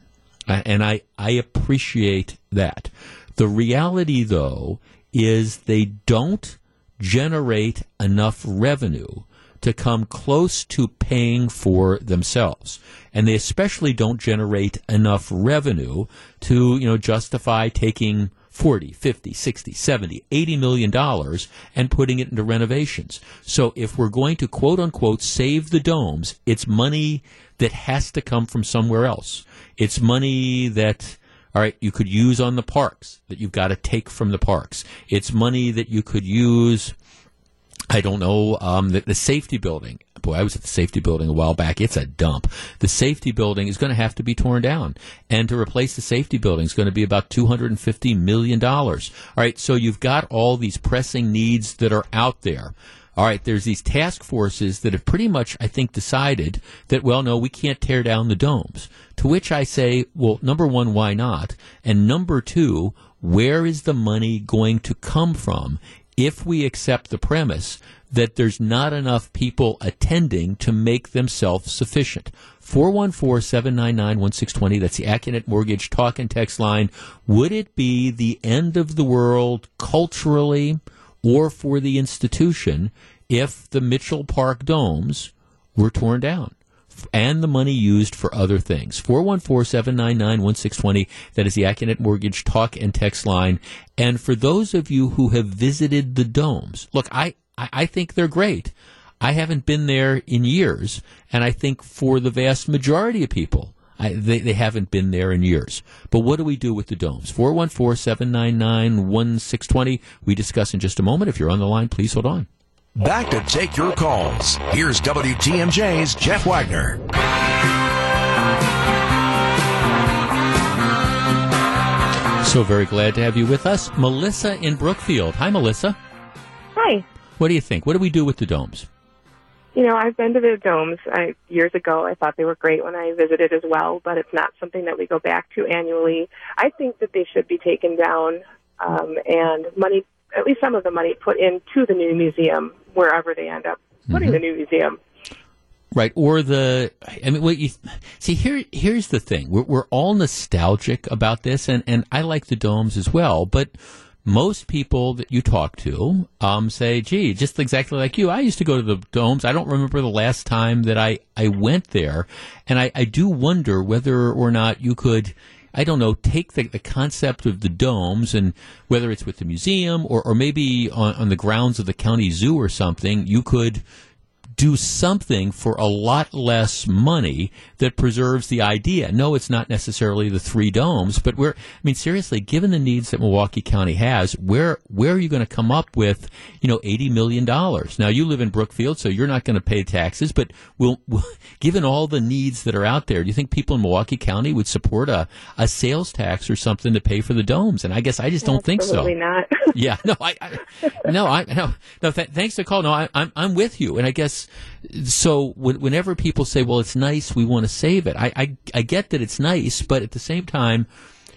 Uh, and I, I appreciate that. The reality, though, is they don't generate enough revenue to come close to paying for themselves. And they especially don't generate enough revenue to, you know, justify taking 40, 50, 60, 70, 80 million dollars and putting it into renovations. So if we're going to quote unquote save the domes, it's money that has to come from somewhere else. It's money that all right, you could use on the parks that you've got to take from the parks. It's money that you could use I don't know, um, the, the, safety building, boy, I was at the safety building a while back. It's a dump. The safety building is going to have to be torn down. And to replace the safety building is going to be about $250 million. All right, so you've got all these pressing needs that are out there. All right, there's these task forces that have pretty much, I think, decided that, well, no, we can't tear down the domes. To which I say, well, number one, why not? And number two, where is the money going to come from if we accept the premise that there's not enough people attending to make them self sufficient? 414 799 1620. That's the Accunet Mortgage talk and text line. Would it be the end of the world culturally or for the institution if the Mitchell Park domes were torn down? and the money used for other things. 414-799-1620. That is the Accunet Mortgage talk and text line. And for those of you who have visited the domes, look, I, I think they're great. I haven't been there in years, and I think for the vast majority of people, I, they, they haven't been there in years. But what do we do with the domes? 414 799 1620. We discuss in just a moment. If you're on the line, please hold on. Back to take your calls. Here's WTMJ's Jeff Wagner. So very glad to have you with us. Melissa in Brookfield. Hi, Melissa. Hi. What do you think? What do we do with the domes? You know, I've been to the domes I, years ago. I thought they were great when I visited as well, but it's not something that we go back to annually. I think that they should be taken down um, and money at least some of the money put into the new museum wherever they end up putting mm-hmm. the new museum. Right, or the I mean, what you see here. Here's the thing: we're, we're all nostalgic about this, and and I like the domes as well, but most people that you talk to um, say, gee, just exactly like you. I used to go to the domes. I don't remember the last time that I, I went there. And I, I do wonder whether or not you could I don't know, take the, the concept of the domes and whether it's with the museum or, or maybe on, on the grounds of the county zoo or something, you could do something for a lot less money that preserves the idea. No, it's not necessarily the three domes, but we're, I mean, seriously, given the needs that Milwaukee County has, where, where are you going to come up with, you know, $80 million? Now, you live in Brookfield, so you're not going to pay taxes, but will, will, given all the needs that are out there, do you think people in Milwaukee County would support a, a sales tax or something to pay for the domes? And I guess I just don't think so. Absolutely not. yeah, no, I, I no, I, no, no, th- thanks for the call. No, I, I'm, I'm with you. And I guess, so whenever people say, "Well, it's nice, we want to save it," I, I, I get that it's nice, but at the same time,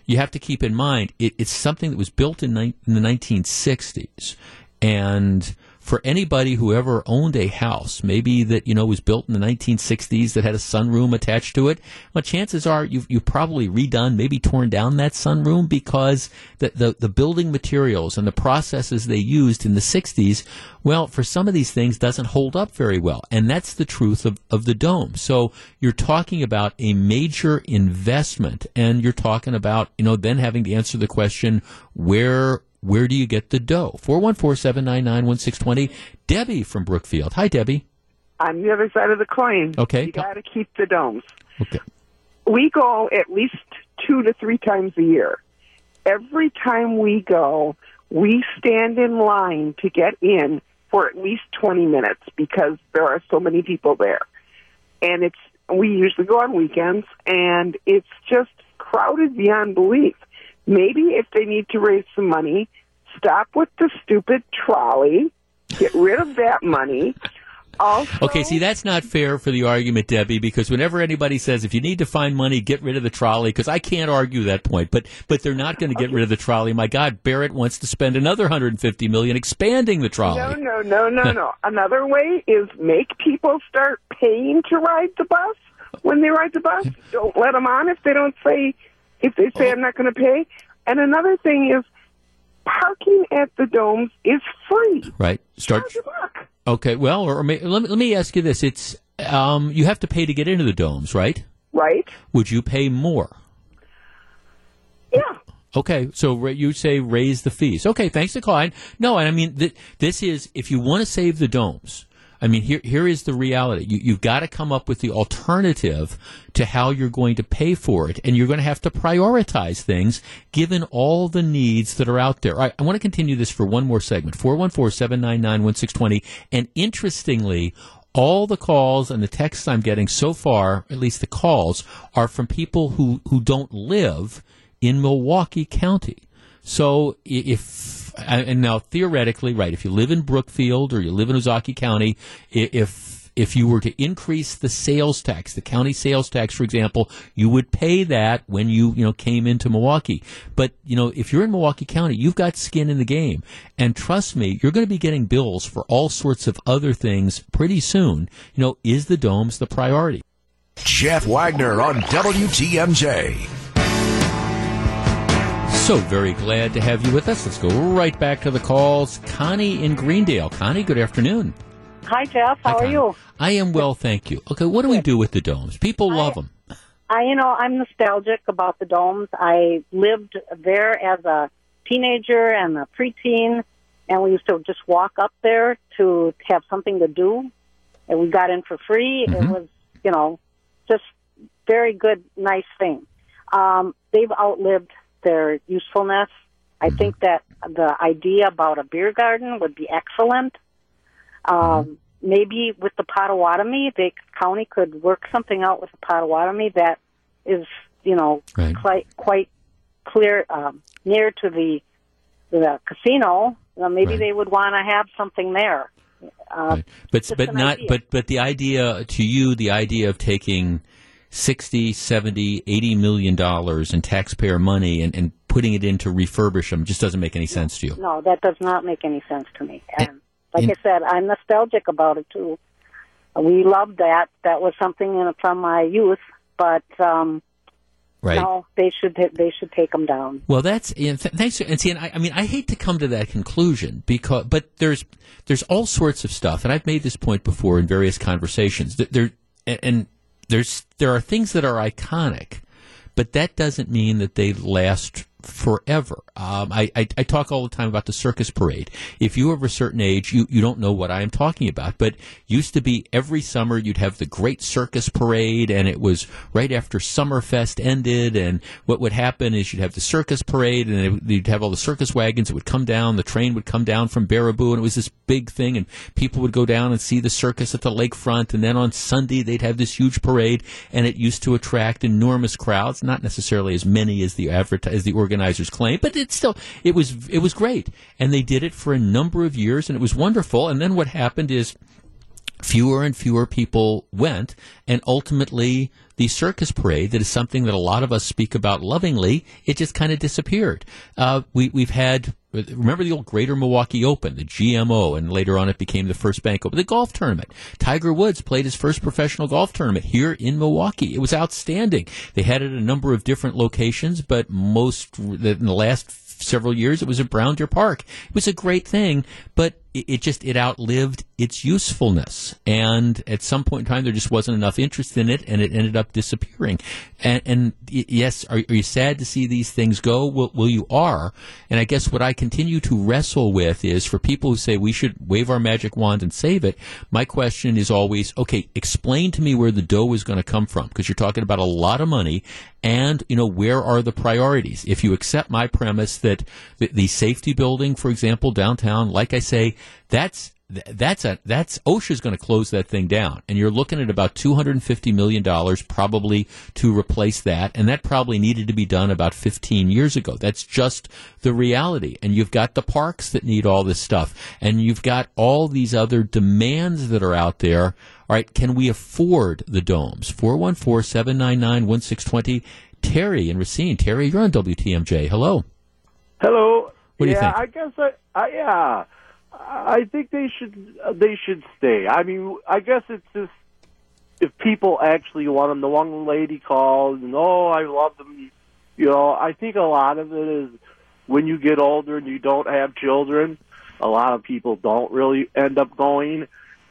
you have to keep in mind it, it's something that was built in, ni- in the 1960s, and for anybody who ever owned a house, maybe that you know was built in the 1960s that had a sunroom attached to it, well, chances are you've you probably redone, maybe torn down that sunroom because the, the the building materials and the processes they used in the 60s, well, for some of these things doesn't hold up very well, and that's the truth of of the dome. So you're talking about a major investment, and you're talking about you know then having to answer the question where where do you get the dough? 414 799 1620. Debbie from Brookfield. Hi, Debbie. On the other side of the coin. Okay. You got to keep the domes. Okay. We go at least two to three times a year. Every time we go, we stand in line to get in for at least 20 minutes because there are so many people there. And it's, we usually go on weekends and it's just crowded beyond belief maybe if they need to raise some money, stop with the stupid trolley, get rid of that money. Also, okay, see, that's not fair for the argument, Debbie, because whenever anybody says if you need to find money, get rid of the trolley, because I can't argue that point. But but they're not going to get okay. rid of the trolley. My God, Barrett wants to spend another 150 million expanding the trolley. No, no, no, no, no. Another way is make people start paying to ride the bus when they ride the bus. Don't let them on if they don't say if they say oh. I'm not going to pay. And another thing is parking at the domes is free. Right. Start. Okay. Well, or, or may, let, me, let me ask you this: It's um, you have to pay to get into the domes, right? Right. Would you pay more? Yeah. Okay, so you say raise the fees. Okay, thanks to. No, and I mean th- this is if you want to save the domes, I mean, here here is the reality. You, you've got to come up with the alternative to how you're going to pay for it, and you're going to have to prioritize things given all the needs that are out there. I want to continue this for one more segment. 414-799-1620. And interestingly, all the calls and the texts I'm getting so far, at least the calls, are from people who, who don't live in Milwaukee County. So if and now theoretically, right, if you live in Brookfield or you live in Ozaukee County, if if you were to increase the sales tax, the county sales tax, for example, you would pay that when you, you know, came into Milwaukee. But, you know, if you're in Milwaukee County, you've got skin in the game. And trust me, you're going to be getting bills for all sorts of other things pretty soon. You know, is the domes the priority? Jeff Wagner on WTMJ. So very glad to have you with us. Let's go right back to the calls. Connie in Greendale. Connie, good afternoon. Hi, Jeff. How Hi, are you? I am well, thank you. Okay, what do we do with the domes? People love them. I, you know, I'm nostalgic about the domes. I lived there as a teenager and a preteen, and we used to just walk up there to have something to do, and we got in for free. It Mm-hmm. was, you know, just very good, nice thing. Um, they've outlived their usefulness. I Mm-hmm. think that the idea about a beer garden would be excellent. Um, Mm-hmm. Maybe with the Potawatomi, the county could work something out with the Potawatomi that is, you know, Right. quite quite clear um, near to the the casino. Well, maybe Right. they would want to have something there. Uh, But but not idea. but but the idea to you the idea of taking 60, 70, 80 million dollars in taxpayer money and, and putting it in to refurbish them just doesn't make any sense to you. No, that does not make any sense to me. And like and- I said, I'm nostalgic about it too. We loved that. That was something in, from my youth, but um, Right. no, they should they should take them down. Well, that's th- thanks. And see, and I, I mean, I hate to come to that conclusion because, but there's there's all sorts of stuff, and I've made this point before in various conversations. There and- and there's there are things that are iconic, but that doesn't mean that they last forever. Um, I, I I talk all the time about the circus parade. If you are of a certain age, you you don't know what I am talking about. But used to be every summer you'd have the great circus parade, and it was right after Summerfest ended. And what would happen is you'd have the circus parade, and it, you'd have all the circus wagons It would come down. The train would come down from Baraboo, and it was this big thing. And people would go down and see the circus at the lakefront. And then on Sunday they'd have this huge parade, and it used to attract enormous crowds. Not necessarily as many as the advert- as the organizers claim, but it still it was it was great. And they did it for a number of years, and it was wonderful. And then what happened is fewer and fewer people went, and ultimately the circus parade, that is something that a lot of us speak about lovingly, it just kind of disappeared. Uh, we, we've had, remember the old Greater Milwaukee Open, the GMO, and later on it became the First Bank Open, the golf tournament. Tiger Woods played his first professional golf tournament here in Milwaukee. It was outstanding. They had it at a number of different locations, but most, in the last several years. It was at Brown Deer Park. It was a great thing, but it, it just it outlived its usefulness. And at some point in time, there just wasn't enough interest in it, and it ended up disappearing. And, and yes, are, are you sad to see these things go? Well, well, you are. And I guess what I continue to wrestle with is for people who say we should wave our magic wand and save it. My question is always, okay, explain to me where the dough is going to come from, because you're talking about a lot of money, and you know where are the priorities? If you accept my premise that the, the safety building, for example, downtown, like I say, that's that's a that's OSHA's going to close that thing down, and you're looking at about two hundred and fifty million dollars probably to replace that, and that probably needed to be done about fifteen years ago. That's just the reality, and you've got the parks that need all this stuff, and you've got all these other demands that are out there. All right, can we afford the domes? 414 799 1620. Terry and Racine. Terry, you're on WTMJ. Hello. Hello. What do you yeah, think? I guess I, I yeah, I think they should uh, they should stay. I mean, I guess it's just if people actually want them. The one lady called, and oh, I love them. You know, I think a lot of it is when you get older and you don't have children. A lot of people don't really end up going.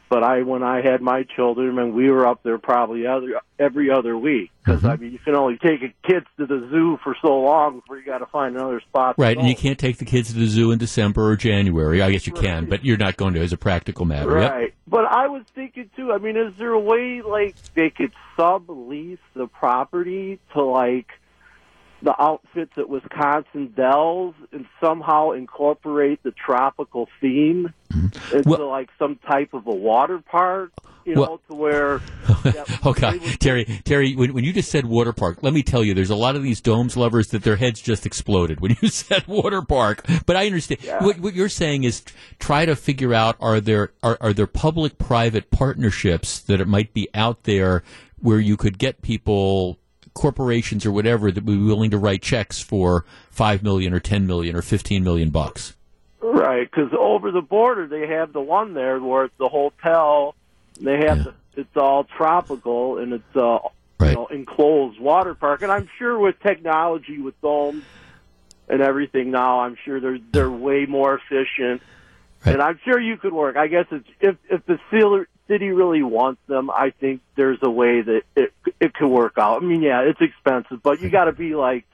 But I, when I had my children, and we were up there probably other, every other week, because Mm-hmm. I mean, you can only take a kids to the zoo for so long before you got to find another spot. Right, and you can't take the kids to the zoo in December or January. I guess you can, but you're not going to as a practical matter. Yep. Right. But I was thinking too, I mean, is there a way like they could sublease the property to like the outfits at Wisconsin Dells and somehow incorporate the tropical theme Mm-hmm. into like some type of a water park? you know, to where oh God, Terry, Terry, when, when you just said water park, let me tell you, there's a lot of these domes lovers that their heads just exploded when you said water park. But I understand what, what you're saying is try to figure out are there are, are there public private partnerships that it might be out there where you could get people corporations or whatever that would be willing to write checks for five million or ten million or fifteen million bucks. Right, because over the border they have the one there where it's the hotel. They have the, it's all tropical and it's uh, you know enclosed water park. And I'm sure with technology with domes and everything now, I'm sure they're they're way more efficient. And I'm sure you could work. I guess it's if if the city really wants them, I think there's a way that it it could work out. I mean, yeah, it's expensive, but you got to be like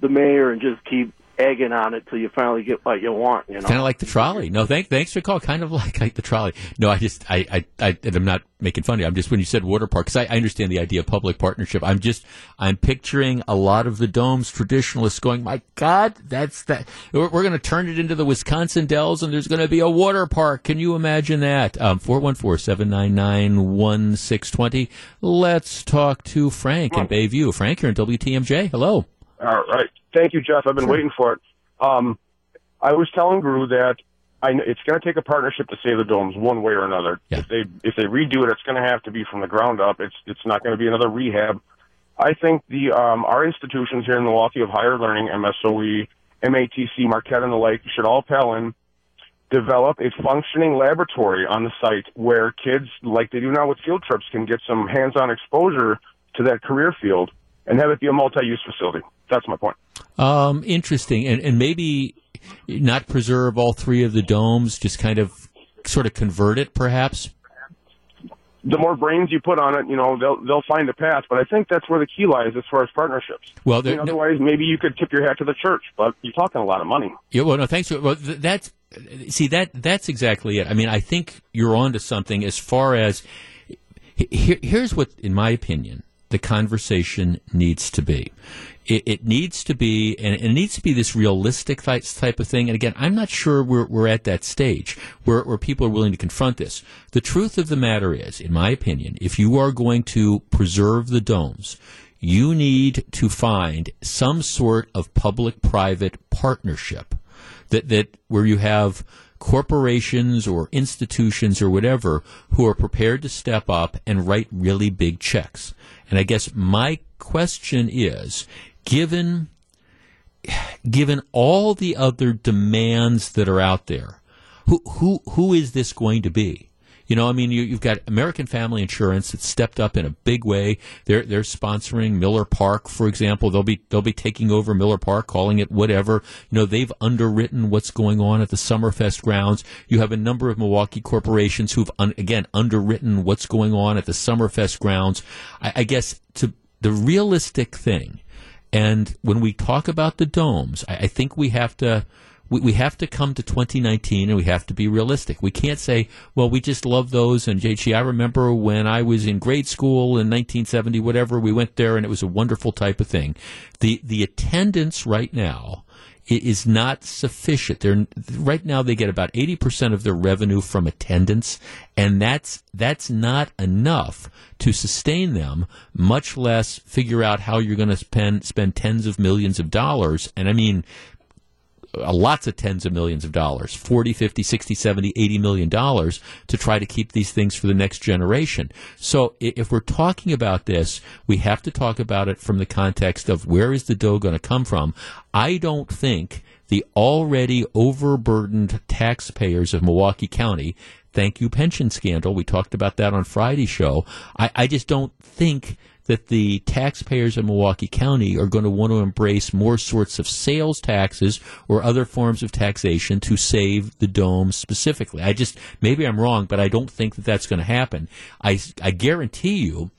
the mayor and just keep egging on it till you finally get what you want. You know. Kind of like the trolley. No, thank, thanks for the call. Kind of like, like the trolley. No, I just, I, I, I, and I'm not making fun of you. I'm just, when you said water park, because I, I understand the idea of public partnership. I'm just, I'm picturing a lot of the domes traditionalists going, my God, that's that. We're, we're going to turn it into the Wisconsin Dells and there's going to be a water park. Can you imagine that? Um, 414-799-1620. Let's talk to Frank in Bayview. Frank, you're in WTMJ. Hello. All right. Thank you, Jeff. I've been waiting for it. Um, I was telling Gru that I know it's going to take a partnership to save the domes one way or another. If they if they redo it, it's going to have to be from the ground up. It's it's not going to be another rehab. I think the um, our institutions here in Milwaukee of higher learning, MSOE, MATC, Marquette, and the like should all pal in, develop a functioning laboratory on the site where kids, like they do now with field trips, can get some hands-on exposure to that career field and have it be a multi-use facility. That's my point. Um, interesting, and and maybe not preserve all three of the domes, just kind of sort of convert it, perhaps. The more brains you put on it, you know, they'll they'll find a path. But I think that's where the key lies as far as partnerships. Well, I mean, otherwise, maybe you could tip your hat to the church, but you're talking a lot of money. Yeah, well, no, thanks. Well, th- that's see that that's exactly it. I mean, I think you're onto something as far as here, here's what, in my opinion, the conversation needs to be. It, it needs to be, and it needs to be this realistic type, of thing. And again, I'm not sure we're, we're at that stage where, where people are willing to confront this. The truth of the matter is, in my opinion, if you are going to preserve the domes, you need to find some sort of public-private partnership that that where you have corporations or institutions or whatever who are prepared to step up and write really big checks. And I guess my question is, given given all the other demands that are out there, who who who is this going to be? You know, I mean, you, you've got American Family Insurance that stepped up in a big way. They're they're sponsoring Miller Park, for example. They'll be they'll be taking over Miller Park, calling it whatever. You know, they've underwritten what's going on at the Summerfest grounds. You have a number of Milwaukee corporations who've un, again underwritten what's going on at the Summerfest grounds. I, I guess to the realistic thing, and when we talk about the domes, I, I think we have to we, we have to come to 2019 and we have to be realistic. We can't say, well, we just love those. And JG, I remember when I was in grade school in 1970, whatever, we went there and it was a wonderful type of thing. The the attendance right now is not sufficient. They're right now they get about 80% of their revenue from attendance and that's that's not enough to sustain them, much less figure out how you're going to spend spend tens of millions of dollars. And I mean Uh, lots of tens of millions of dollars 40 50 60 70 80 million dollars to try to keep these things for the next generation. So if we're talking about this we have to talk about it from the context of where is the dough going to come from. I don't think the already overburdened taxpayers of milwaukee county thank you pension scandal we talked about that on friday's show i, I just don't think that the taxpayers of Milwaukee County are going to want to embrace more sorts of sales taxes or other forms of taxation to save the dome specifically. I just, maybe I'm wrong, but I don't think that that's going to happen. I, I guarantee you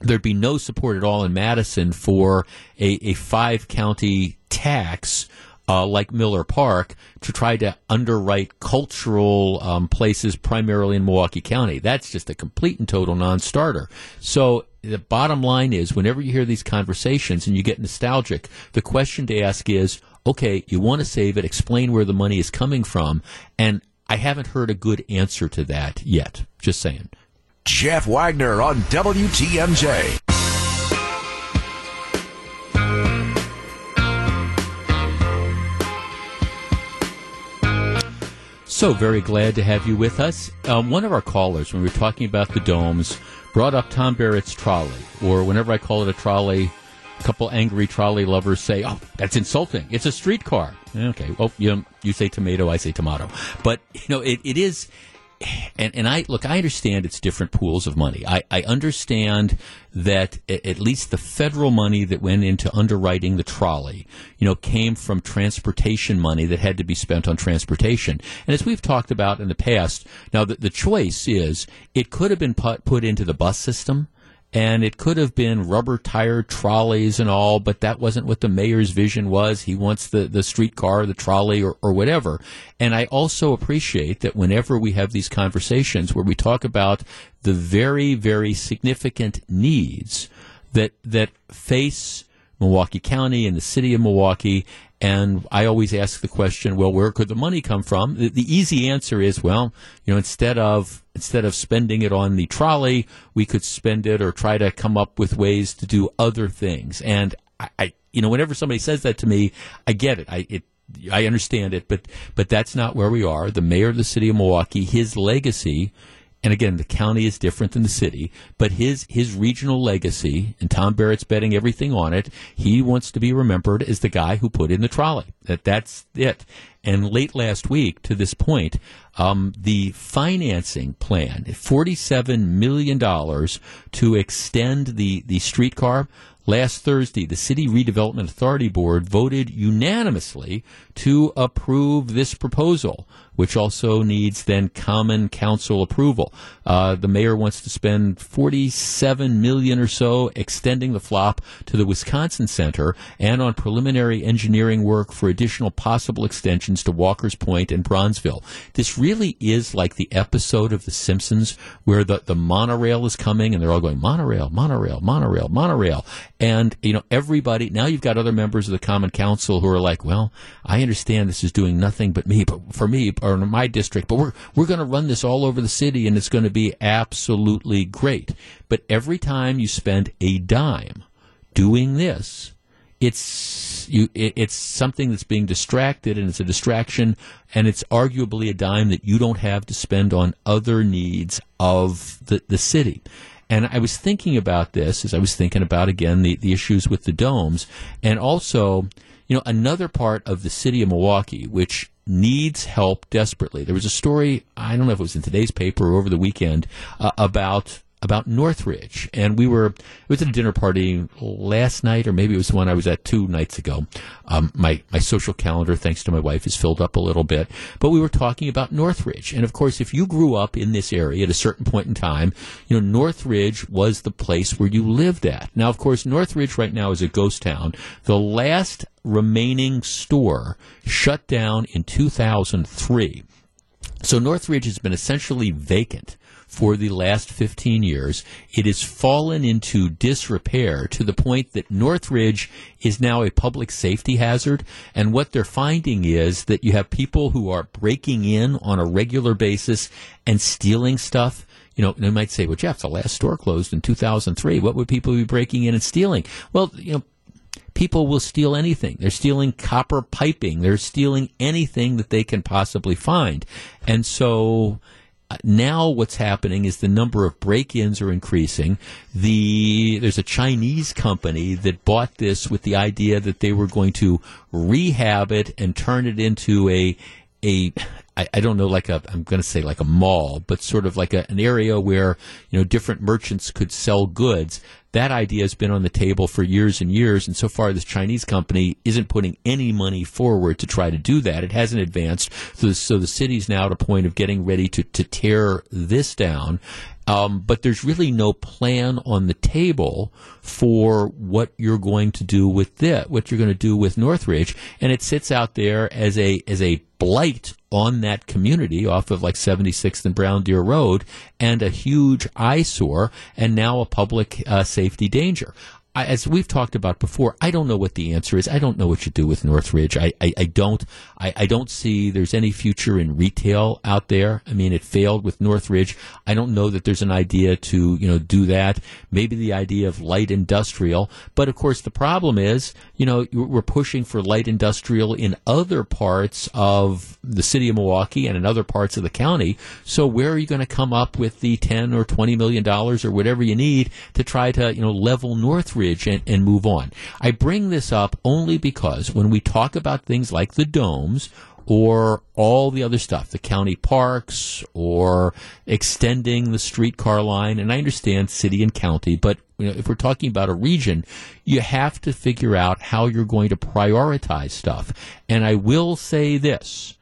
there'd be no support at all in Madison for a, a five county tax. Uh, like Miller Park to try to underwrite cultural um, places primarily in Milwaukee County. That's just a complete and total non-starter. So the bottom line is, whenever you hear these conversations and you get nostalgic, the question to ask is, okay, you want to save it, explain where the money is coming from, and I haven't heard a good answer to that yet. Just saying. Jeff Wagner on WTMJ. So very glad to have you with us. Um, one of our callers, when we were talking about the domes, brought up Tom Barrett's trolley, or whenever I call it a trolley, a couple angry trolley lovers say, "Oh, that's insulting. It's a streetcar." Okay, well, you you say tomato, I say tomato, but you know it, it is and, and I look, I understand it's different pools of money. I, I understand that at least the federal money that went into underwriting the trolley, you know, came from transportation money that had to be spent on transportation. And as we've talked about in the past, now the, the choice is it could have been put, put into the bus system and it could have been rubber tired trolleys and all, but that wasn't what the mayor's vision was. He wants the, the streetcar, the trolley, or, or whatever. And I also appreciate that whenever we have these conversations where we talk about the very, very significant needs that that face Milwaukee County and the city of Milwaukee and I always ask the question, well, where could the money come from? The, the, easy answer is, well, you know, instead of instead of spending it on the trolley, we could spend it or try to come up with ways to do other things. And I, I you know, whenever somebody says that to me, I get it. I it I understand it, but but that's not where we are. The mayor of the city of Milwaukee, his legacy and again, the county is different than the city, but his his regional legacy, and Tom Barrett's betting everything on it. He wants to be remembered as the guy who put in the trolley. That that's it. And late last week, to this point, um, the financing plan, forty-seven million dollars to extend the the streetcar. Last Thursday, the City Redevelopment Authority Board voted unanimously to approve this proposal which also needs then common council approval. Uh, the mayor wants to spend 47 million or so extending the flop to the Wisconsin Center and on preliminary engineering work for additional possible extensions to Walker's Point and Bronzeville. This really is like the episode of The Simpsons where the, the monorail is coming and they're all going monorail, monorail, monorail, monorail. And, you know, everybody, now you've got other members of the Common Council who are like, well, I understand this is doing nothing but me, but for me, or my district, but we're we're going to run this all over the city, and it's going to be absolutely great. But every time you spend a dime doing this, it's you it, it's something that's being distracted, and it's a distraction, and it's arguably a dime that you don't have to spend on other needs of the the city. And I was thinking about this as I was thinking about again the, the issues with the domes, and also, you know, another part of the city of Milwaukee, which needs help desperately. There was a story, I don't know if it was in today's paper or over the weekend, uh, about about Northridge, and we were it was at a dinner party last night, or maybe it was the one I was at two nights ago. Um, my my social calendar, thanks to my wife, is filled up a little bit, but we were talking about Northridge, and of course, if you grew up in this area at a certain point in time, you know Northridge was the place where you lived at. Now, of course, Northridge right now is a ghost town. The last remaining store shut down in 2003. So Northridge has been essentially vacant for the last 15 years. It has fallen into disrepair to the point that Northridge is now a public safety hazard. And what they're finding is that you have people who are breaking in on a regular basis and stealing stuff you know, they might say, well, Jeff, the last store closed in 2003. What would people be breaking in and stealing? Well, you know, people will steal anything. They're stealing copper piping. They're stealing anything that they can possibly find. And so uh, now what's happening is the number of break-ins are increasing. The there's a Chinese company that bought this with the idea that they were going to rehab it and turn it into a a I, I don't know, like a, I'm going to say like a mall, but sort of like a, an area where, you know, different merchants could sell goods. That idea has been on the table for years and years, and so far this Chinese company isn't putting any money forward to try to do that. It hasn't advanced, so, so the city's now at a point of getting ready to, to tear this down. Um, but there's really no plan on the table for what you're going to do with this, what you're going to do with Northridge, and it sits out there as a as a blight on that community off of like 76th and Brown Deer Road and a huge eyesore and now a public uh, safety danger. I, as we've talked about before, I don't know what the answer is. I don't know what you do with Northridge. I, I, I don't. I, I don't see there's any future in retail out there. I mean, it failed with Northridge. I don't know that there's an idea to you know do that. Maybe the idea of light industrial, but of course the problem is you know we're pushing for light industrial in other parts of the city of Milwaukee and in other parts of the county. So where are you going to come up with the ten or twenty million dollars or whatever you need to try to you know level Northridge? and, and move on. I bring this up only because when we talk about things like the domes or all the other stuff, the county parks or extending the streetcar line. And I understand city and county, but you know, if we're talking about a region, you have to figure out how you're going to prioritize stuff. And I will say this.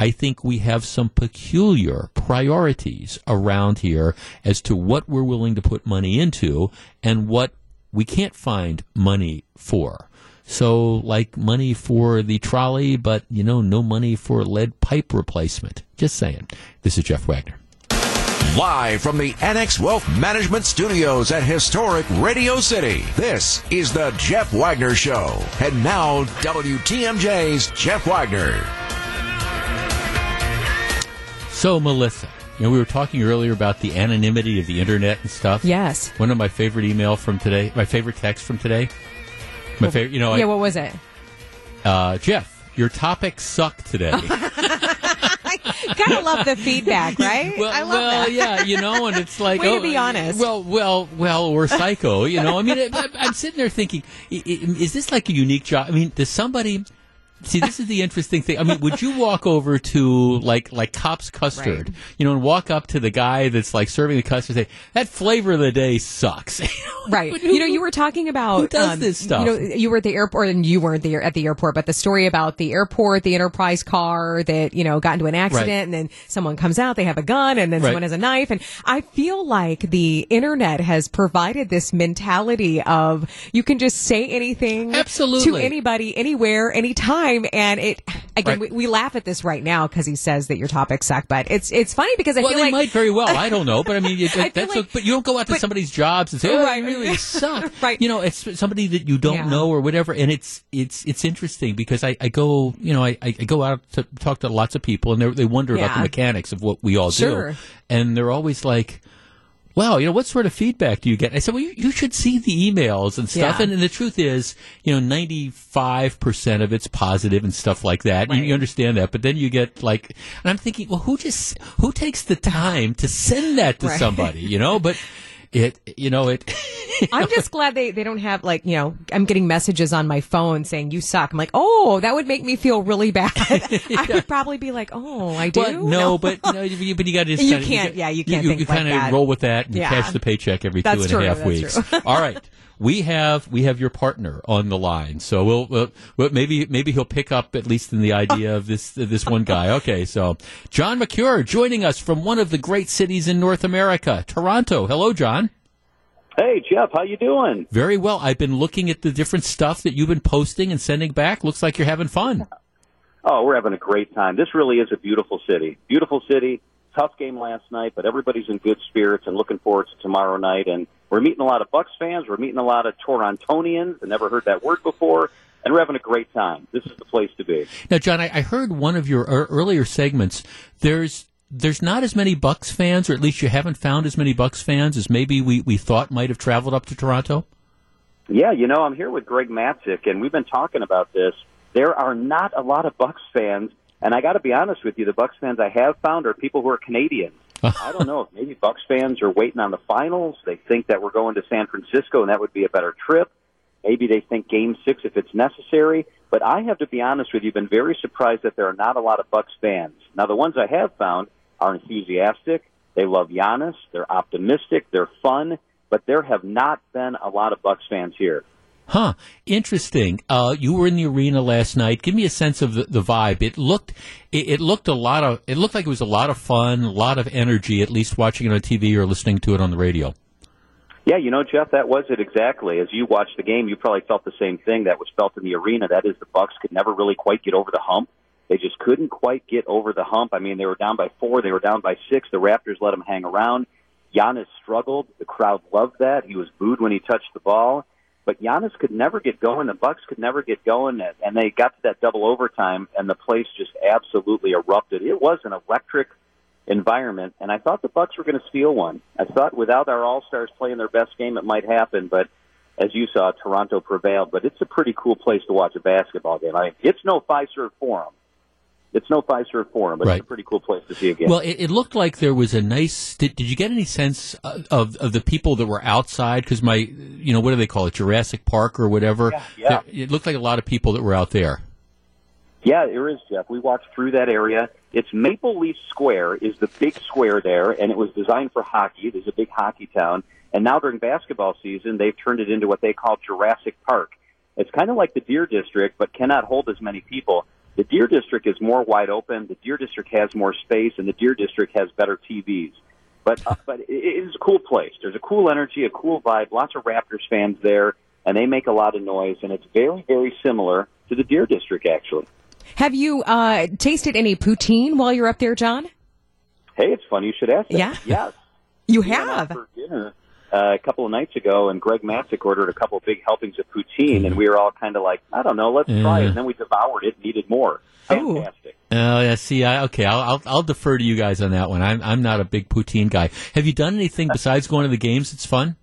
I think we have some peculiar priorities around here as to what we're willing to put money into and what we can't find money for. So, like money for the trolley, but you know, no money for lead pipe replacement. Just saying. This is Jeff Wagner. Live from the Annex Wealth Management Studios at historic Radio City, this is the Jeff Wagner Show. And now, WTMJ's Jeff Wagner. So, Melissa, you know, we were talking earlier about the anonymity of the internet and stuff. Yes. One of my favorite email from today, my favorite text from today. My favorite, you know. Yeah, I, what was it? Uh, Jeff, your topic sucked today. Gotta love the feedback, right? well, I love well, that. yeah, you know, and it's like, Way oh, to be honest. Well, well, well, or psycho, you know. I mean, I, I'm sitting there thinking, is this like a unique job? I mean, does somebody? See, this is the interesting thing. I mean, would you walk over to like like Kopp's Custard, you know, and walk up to the guy that's like serving the custard and say, "That flavor of the day sucks." Right. You know, you were talking about Who does um, this stuff? You know, you were at the airport, and you weren't there at the airport, but the story about the airport, the Enterprise car that you know got into an accident, Right. and then someone comes out, they have a gun, and then Right. someone has a knife, and I feel like the internet has provided this mentality of you can just say anything, Absolutely. to anybody, anywhere, anytime, and it. Again, Right. we, we laugh at this right now because he says that your topics suck, but it's it's funny because I well, feel they like might very well. I don't know, but I mean, you, I that's like- a, but you don't go out to somebody's jobs and say, "Oh, Right. I really suck." right. You know, it's somebody that you don't Yeah. know or whatever, and it's it's it's interesting because I, I go, you know, I, I go out to talk to lots of people, and they they wonder about the mechanics of what we all Sure. do, and they're always like. Wow, you know, what sort of feedback do you get? I said, well, you, you should see the emails and stuff. Yeah. And, and the truth is, you know, 95% of it's positive and stuff like that. And you understand that. But then you get like, and I'm thinking, well, who just, who takes the time to send that to Right. somebody, you know? But it, you know, it, I'm just glad they, they don't have like, you know, I'm getting messages on my phone saying you suck. I'm like, oh, that would make me feel really bad. I would probably be like, oh, I do. Well, no, but no, you- but you got to just You kinda, can't- got- yeah, you can't You, you like kinda that. roll with that and Yeah. you cash the paycheck every That's two and a half weeks. true. All right. We have we have your partner on the line, so we'll, we'll, maybe maybe he'll pick up at least in the idea of this this one guy. Okay, so Jon Mercure joining us from one of the great cities in North America, Toronto. Hello, Jon. Hey Jeff, how you doing? Very well. I've been looking at the different stuff that you've been posting and sending back. Looks like you're having fun. Oh, we're having a great time. This really is a beautiful city. Beautiful city. Tough game last night, but everybody's in good spirits and looking forward to tomorrow night. And we're meeting a lot of Bucks fans. We're meeting a lot of Torontonians. I never heard that word before. And we're having a great time. This is the place to be. Now, Jon, I, I heard one of your ear- earlier segments. There's there's not as many Bucks fans, or at least you haven't found as many Bucks fans as maybe we, we thought might have traveled up to Toronto. Yeah, you know, I'm here with Greg Matzek, and we've been talking about this. There are not a lot of Bucks fans, and I got to be honest with you, the Bucks fans I have found are people who are Canadians. I don't know maybe Bucks fans are waiting on the finals. They think that we're going to San Francisco, and that would be a better trip. Maybe they think Game Six if it's necessary. But I have to be honest with you, been very surprised that there are not a lot of Bucks fans. Now, the ones I have found are enthusiastic. They love Giannis. They're optimistic. They're fun. But there have not been a lot of Bucks fans here. Huh. Interesting. Uh, you were in the arena last night. Give me a sense of the, the vibe. It looked, it, it looked a lot of, it looked like it was a lot of fun, a lot of energy. At least watching it on TV or listening to it on the radio. Yeah, you know, Jeff, that was it exactly. As you watched the game, you probably felt the same thing that was felt in the arena. That is, the Bucks could never really quite get over the hump. They just couldn't quite get over the hump. I mean, they were down by four, they were down by six. The Raptors let them hang around. Giannis struggled. The crowd loved that. He was booed when he touched the ball. But Giannis could never get going. The Bucks could never get going, and- they got to that double overtime, and the place just absolutely erupted. It was an electric environment, and I thought the Bucks were going to steal one. I thought without our All Stars playing their best game, it might happen, but as you saw, Toronto prevailed. But it's a pretty cool place to watch a basketball game. I mean, it's no Fiserv Forum. It's no Fiserv Forum, but Right. it's a pretty cool place to see a game. Well, it, it looked like there was a nice. Did, did you get any sense of, of, the people that were outside? Because my, you know, what do they call it, Jurassic Park or whatever? yeah. There- it looked like a lot of people that were out there. Yeah, there is, Jeff. We walked through that area. It's Maple Leaf Square is the big square there, and it was designed for hockey. There's a big hockey town. And now during basketball season, they've turned it into what they call Jurassic Park. It's kind of like the Deer District, but cannot hold as many people. The Deer District is more wide open. The Deer District has more space, and the Deer District has better TVs. But uh, but it it is a cool place. There's a cool energy, a cool vibe. Lots of Raptors fans there, and they make a lot of noise. And it's very very similar to the Deer District, actually. Have you uh, tasted any poutine while you're up there, Jon? Hey, it's funny you should ask that. Yeah? Yes. You We have. for dinner uh, a couple of nights ago, and Greg Matzek ordered a couple of big helpings of poutine, and we were all kind of like, I don't know, let's try it. And then we devoured it, needed more. Fantastic. Oh, yeah. See, I, okay, I'll, I'll I'll defer to you guys on that one. I'm I'm not a big poutine guy. Have you done anything besides going to the games? It's fun.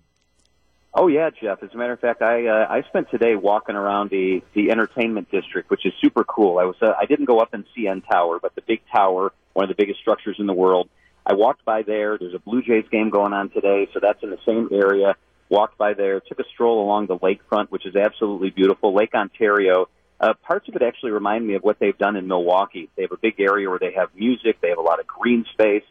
Oh yeah, Jeff. As a matter of fact, I uh, I spent today walking around the the entertainment district, which is super cool. I was uh, I didn't go up in CN Tower, but the big tower, one of the biggest structures in the world. I walked by there. There's a Blue Jays game going on today, so that's in the same area. Walked by there, took a stroll along the lakefront, which is absolutely beautiful. Lake Ontario. Uh, parts of it actually remind me of what they've done in Milwaukee. They have a big area where they have music. They have a lot of green space,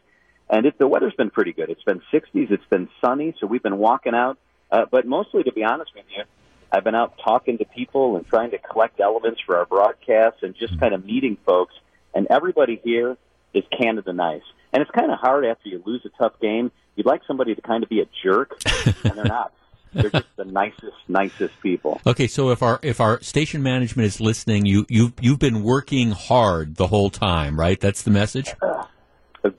and it, the weather's been pretty good. It's been 60s. It's been sunny, so we've been walking out. Uh, but mostly, to be honest with you, I've been out talking to people and trying to collect elements for our broadcasts and just kind of meeting folks. And everybody here is Canada nice. And it's kind of hard after you lose a tough game. You'd like somebody to kind of be a jerk, and they're not. They're just the nicest, nicest people. Okay, so if our if our station management is listening, you you you've been working hard the whole time, right? That's the message. Uh,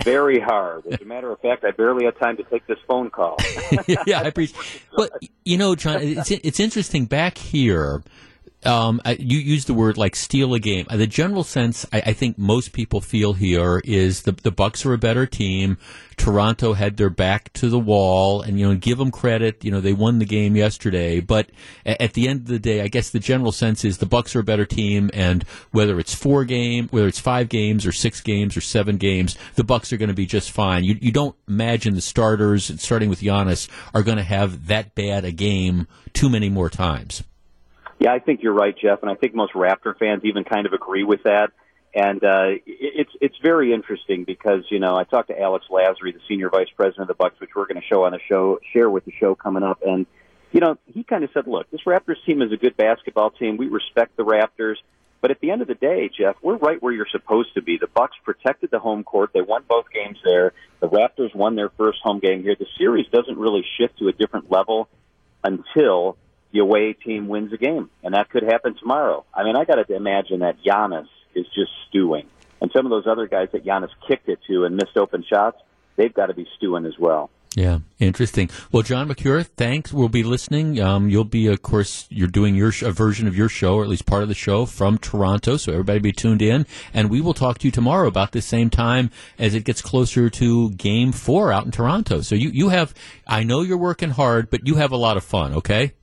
very hard. As a matter of fact, I barely had time to take this phone call. yeah, I appreciate. But you know, Jon, it's it's interesting back here. Um, you use the word like steal a game. Uh, The general sense I, I think most people feel here is the the Bucks are a better team. Toronto had their back to the wall, and you know, give them credit. You know, they won the game yesterday, but at the end of the day, I guess the general sense is the Bucks are a better team, and whether it's four game, whether it's five games or six games or seven games, the Bucks are going to be just fine. You you don't imagine the starters, starting with Giannis, are going to have that bad a game too many more times. Yeah, I think you're right, Jeff, and I think most Raptor fans even kind of agree with that. And uh, it's it's very interesting because you know I talked to Alex Lasry, the senior vice president of the Bucks, which we're going to show on the show, share with the show coming up, and you know he kind of said, "Look, this Raptors team is a good basketball team. We respect the Raptors." But at the end of the day, Jeff, we're right where you're supposed to be. The Bucks protected the home court. They won both games there. The Raptors won their first home game here. The series doesn't really shift to a different level until the away team wins a game, and that could happen tomorrow. I mean, I got to imagine that Giannis is just stewing, and some of those other guys that Giannis kicked it to and missed open shots, they've got to be stewing as well. Yeah, interesting. Well, Jon Mercure, thanks. We'll be listening. Um, you'll be, of course, you're doing your sh- a version of your show, or at least part of the show, from Toronto. So everybody be tuned in, and we will talk to you tomorrow about the same time as it gets closer to Game Four out in Toronto. So you you have, I know you're working hard, but you have a lot of fun. Okay.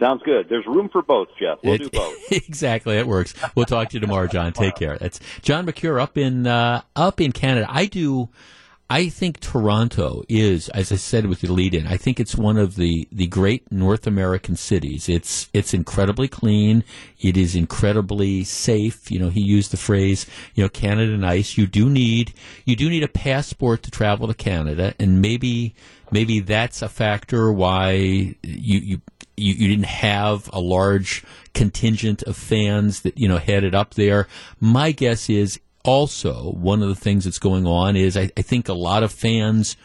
Sounds good. There's room for both, Jeff. We'll It- do both. exactly, it works. We'll talk to you tomorrow, Jon. Take care. That's Jon Mercure up in uh, up in Canada. I do. I think Toronto is, as I said with the lead in, I think it's one of the, the great North American cities. It's it's incredibly clean. It is incredibly safe. You know, he used the phrase, you know, Canada nice. You do need you do need a passport to travel to Canada, and maybe maybe that's a factor why you you you, you didn't have a large contingent of fans that you know headed up there. My guess is also one of the things that's going on is I, I think a lot of fans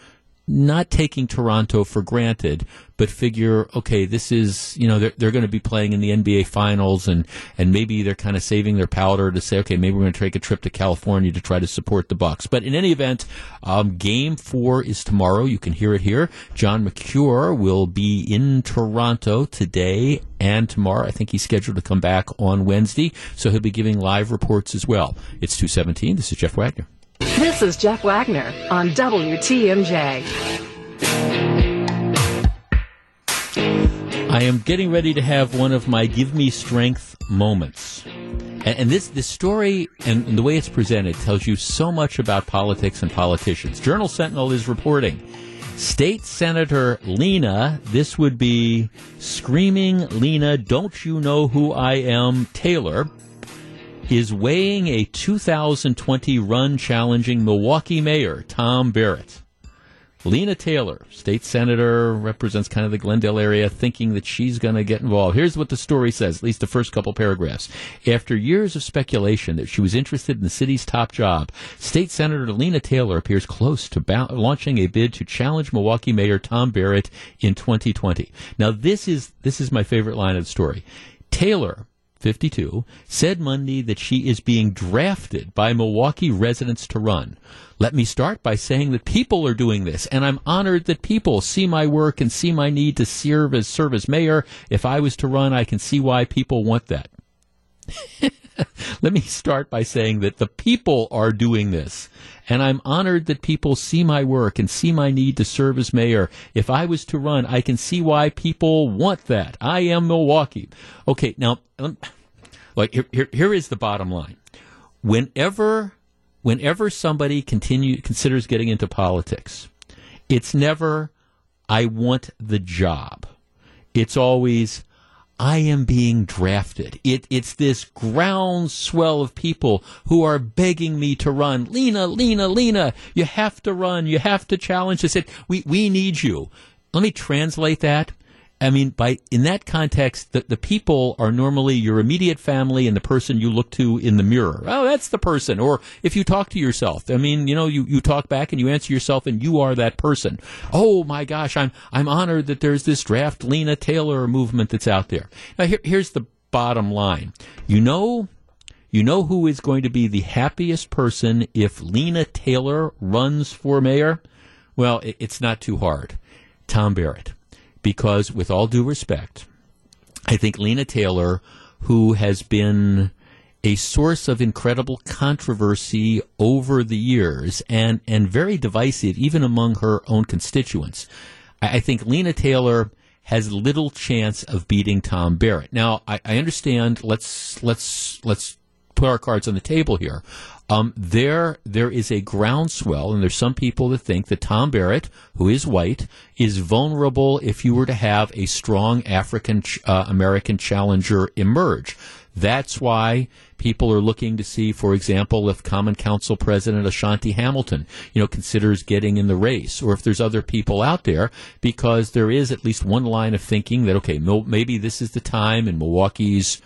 not taking Toronto for granted, but figure, okay, this is, you know, they're, they're going to be playing in the NBA finals and, and maybe they're kind of saving their powder to say, okay, maybe we're going to take a trip to California to try to support the Bucks. But in any event, um, game four is tomorrow. You can hear it here. Jon Mercure will be in Toronto today and tomorrow. I think he's scheduled to come back on Wednesday, so he'll be giving live reports as well. It's 217. This is Jeff Wagner. This is Jeff Wagner on WTMJ. I am getting ready to have one of my give me strength moments. And, this, this story and the way it's presented tells you so much about politics and politicians. Journal Sentinel is reporting. State Senator Lena, this would be screaming Lena, don't you know who I am, Taylor, is weighing a 2020 run challenging Milwaukee Mayor Tom Barrett. Lena Taylor, state senator, represents kind of the Glendale area, thinking that she's going to get involved. Here's what the story says, at least the first couple paragraphs. After years of speculation that she was interested in the city's top job, State Senator Lena Taylor appears close to ba- launching a bid to challenge Milwaukee Mayor Tom Barrett in 2020. Now, this is this is my favorite line of the story. Taylor 52, said Monday that she is being drafted by Milwaukee residents to run. Let me start by saying that people are doing this, and I'm honored that people see my work and see my need to serve as serve as mayor. If I was to run, I can see why people want that. Let me start by saying that the people are doing this. And I'm honored that people see my work and see my need to serve as mayor. If I was to run, I can see why people want that. I am Milwaukee. Okay, now, um, like here, here, here is the bottom line. Whenever, whenever somebody continue considers getting into politics, it's never I want the job. It's always I am being drafted. It, it's this groundswell of people who are begging me to run. Lena, Lena, Lena, you have to run. You have to challenge. Said, we, we need you. Let me translate that. I mean, by in that context, the, the people are normally your immediate family and the person you look to in the mirror. Oh, that's the person. Or if you talk to yourself, I mean, you know, you, you talk back and you answer yourself and you are that person. Oh my gosh, I'm I'm honored that there's this draft Lena Taylor movement that's out there. Now here, here's the bottom line. You know you know who is going to be the happiest person if Lena Taylor runs for mayor? Well, it, it's not too hard. Tom Barrett because, with all due respect, I think Lena Taylor, who has been a source of incredible controversy over the years and, and very divisive even among her own constituents, I, I think Lena Taylor has little chance of beating Tom Barrett. Now, I, I understand. Let's let's let's put our cards on the table here. Um, there, there is a groundswell, and there's some people that think that Tom Barrett, who is white, is vulnerable if you were to have a strong African uh, American challenger emerge. That's why people are looking to see, for example, if Common Council President Ashanti Hamilton, you know, considers getting in the race, or if there's other people out there, because there is at least one line of thinking that okay, maybe this is the time in Milwaukee's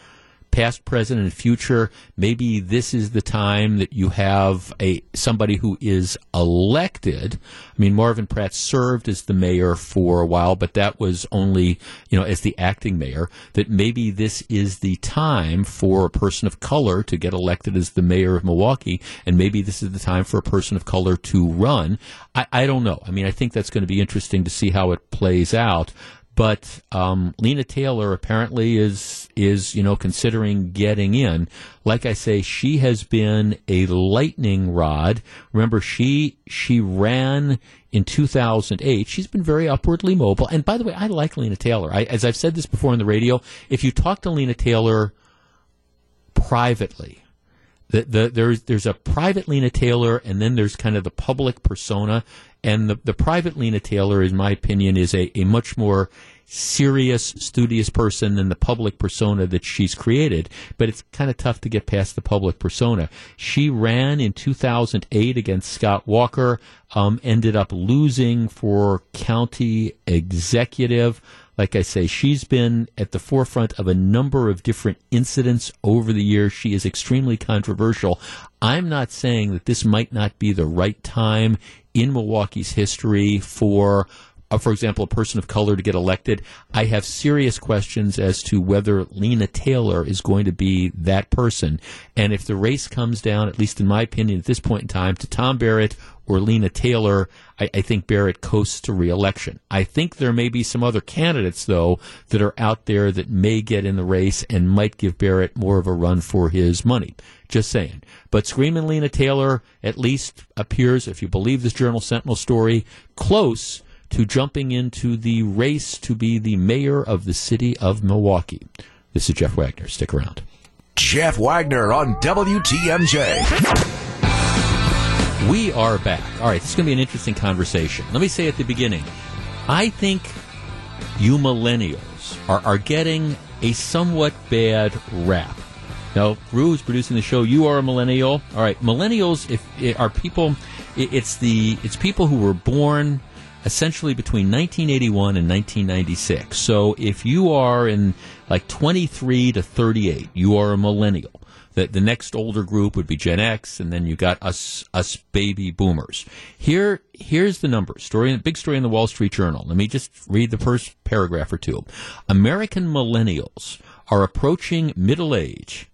past, present, and future. Maybe this is the time that you have a somebody who is elected. I mean, Marvin Pratt served as the mayor for a while, but that was only you know as the acting mayor. That maybe this is the time for a person of color to get elected as the mayor of Milwaukee, and maybe this is the time for a person of color to run. I, I don't know. I mean, I think that's going to be interesting to see how it plays out. But um, Lena Taylor apparently is is you know considering getting in. Like I say, she has been a lightning rod. Remember, she she ran in 2008. She's been very upwardly mobile. And by the way, I like Lena Taylor. I, as I've said this before on the radio, if you talk to Lena Taylor privately, the, the, there's there's a private Lena Taylor, and then there's kind of the public persona. And the, the private Lena Taylor, in my opinion, is a, a much more serious, studious person than the public persona that she's created. But it's kind of tough to get past the public persona. She ran in 2008 against Scott Walker, um, ended up losing for county executive. Like I say, she's been at the forefront of a number of different incidents over the years. She is extremely controversial. I'm not saying that this might not be the right time in Milwaukee's history for uh, for example, a person of color to get elected, I have serious questions as to whether Lena Taylor is going to be that person. And if the race comes down, at least in my opinion, at this point in time, to Tom Barrett or Lena Taylor, I, I think Barrett coasts to reelection. I think there may be some other candidates, though, that are out there that may get in the race and might give Barrett more of a run for his money. Just saying. But Screaming Lena Taylor at least appears, if you believe this Journal Sentinel story, close to jumping into the race to be the mayor of the city of Milwaukee. This is Jeff Wagner. Stick around. Jeff Wagner on WTMJ. We are back. All right, this is going to be an interesting conversation. Let me say at the beginning I think you millennials are, are getting a somewhat bad rap. Now, Rue is producing the show. You are a millennial. All right, millennials if, if are people. It, it's the it's people who were born essentially between 1981 and 1996. So if you are in like 23 to 38, you are a millennial. The, the next older group would be Gen X, and then you got us us baby boomers. Here here's the numbers. Story big story in the Wall Street Journal. Let me just read the first paragraph or two. American millennials are approaching middle age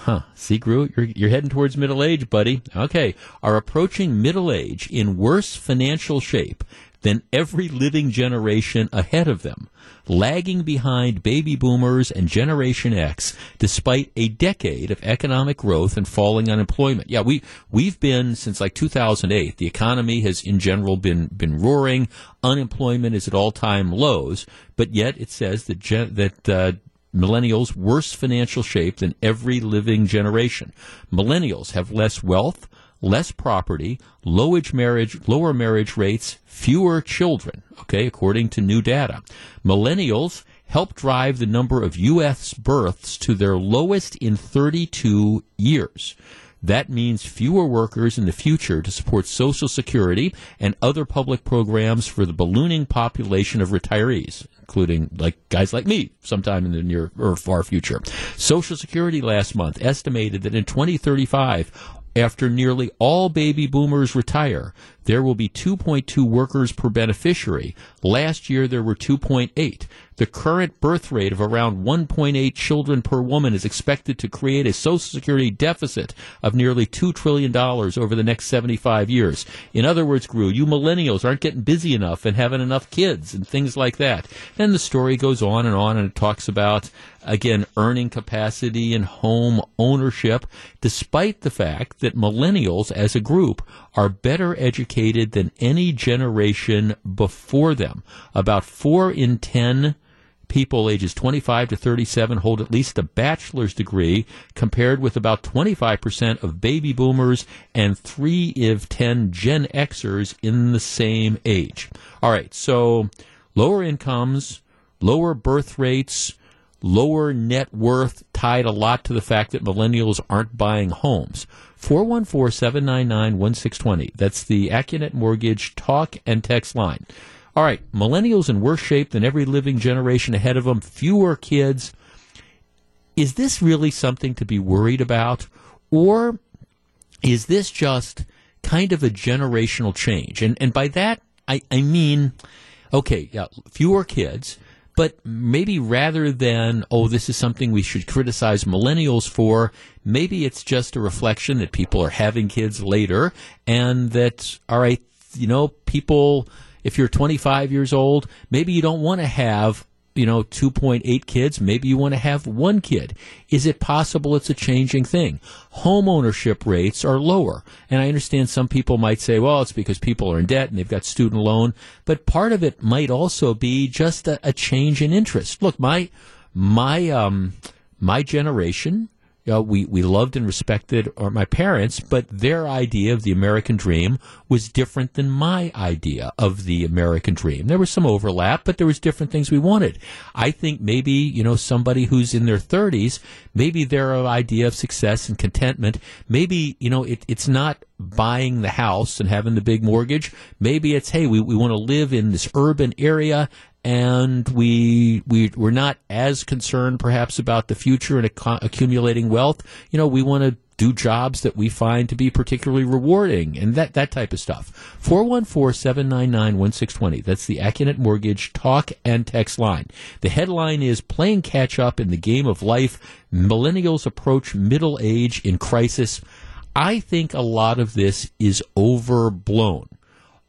Huh. See, Groot, you're, you're heading towards middle age, buddy. Okay. Are approaching middle age in worse financial shape than every living generation ahead of them, lagging behind baby boomers and Generation X despite a decade of economic growth and falling unemployment. Yeah, we, we've been since like 2008. The economy has in general been, been roaring. Unemployment is at all time lows, but yet it says that, gen, that, uh, millennials worse financial shape than every living generation. Millennials have less wealth, less property, low marriage, lower marriage rates, fewer children, okay, according to new data. Millennials help drive the number of U.S. births to their lowest in 32 years. That means fewer workers in the future to support Social Security and other public programs for the ballooning population of retirees, including like guys like me sometime in the near or far future. Social Security last month estimated that in 2035, after nearly all baby boomers retire, there will be 2.2 workers per beneficiary. Last year, there were 2.8. The current birth rate of around 1.8 children per woman is expected to create a Social Security deficit of nearly $2 trillion over the next 75 years. In other words, Gru, you millennials aren't getting busy enough and having enough kids and things like that. Then the story goes on and on and it talks about again, earning capacity and home ownership, despite the fact that millennials as a group are better educated than any generation before them. About four in ten people ages 25 to 37 hold at least a bachelor's degree, compared with about 25% of baby boomers and 3 of 10 Gen Xers in the same age. All right, so lower incomes, lower birth rates, lower net worth tied a lot to the fact that millennials aren't buying homes. 414 799 1620. That's the Accunet Mortgage talk and text line. All right, millennials in worse shape than every living generation ahead of them, fewer kids. Is this really something to be worried about? Or is this just kind of a generational change? And, and by that, I, I mean, okay, yeah, fewer kids but maybe rather than, oh, this is something we should criticize millennials for, maybe it's just a reflection that people are having kids later and that, all right, you know, people, if you're 25 years old, maybe you don't want to have you know 2.8 kids maybe you want to have one kid. Is it possible it's a changing thing? Home ownership rates are lower. And i understand some people might say well it's because people are in debt and they've got student loan. But part of it might also be just a, a change in interest. Look my my um my generation you know, we, we loved and respected or my parents, but their idea of the American dream was different than my idea of the American dream. There was some overlap, but there was different things we wanted. I think maybe, you know, somebody who's in their 30s, maybe their idea of success and contentment, maybe, you know, it, it's not buying the house and having the big mortgage. Maybe it's, hey, we, we want to live in this urban area and we we we're not as concerned perhaps about the future and ac- accumulating wealth. You know, we want to do jobs that we find to be particularly rewarding and that, that type of stuff. 414-799-1620. That's the Accunet Mortgage talk and text line. The headline is playing catch up in the game of life. Millennials approach middle age in crisis. I think a lot of this is overblown.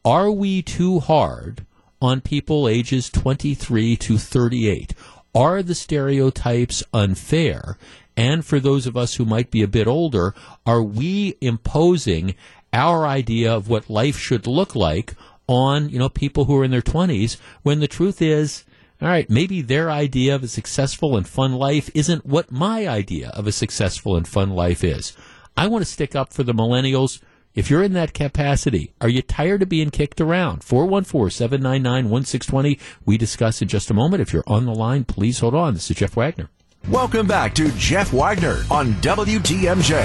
Are we too hard on people ages 23 to 38? Are the stereotypes unfair? And for those of us who might be a bit older, are we imposing our idea of what life should look like on, you know, people who are in their 20s when the truth is, all right, maybe their idea of a successful and fun life isn't what my idea of a successful and fun life is. I want to stick up for the millennials. If you're in that capacity, are you tired of being kicked around? 414-799-1620. We discuss in just a moment. If you're on the line, please hold on. This is Jeff Wagner. Welcome back to Jeff Wagner on WTMJ.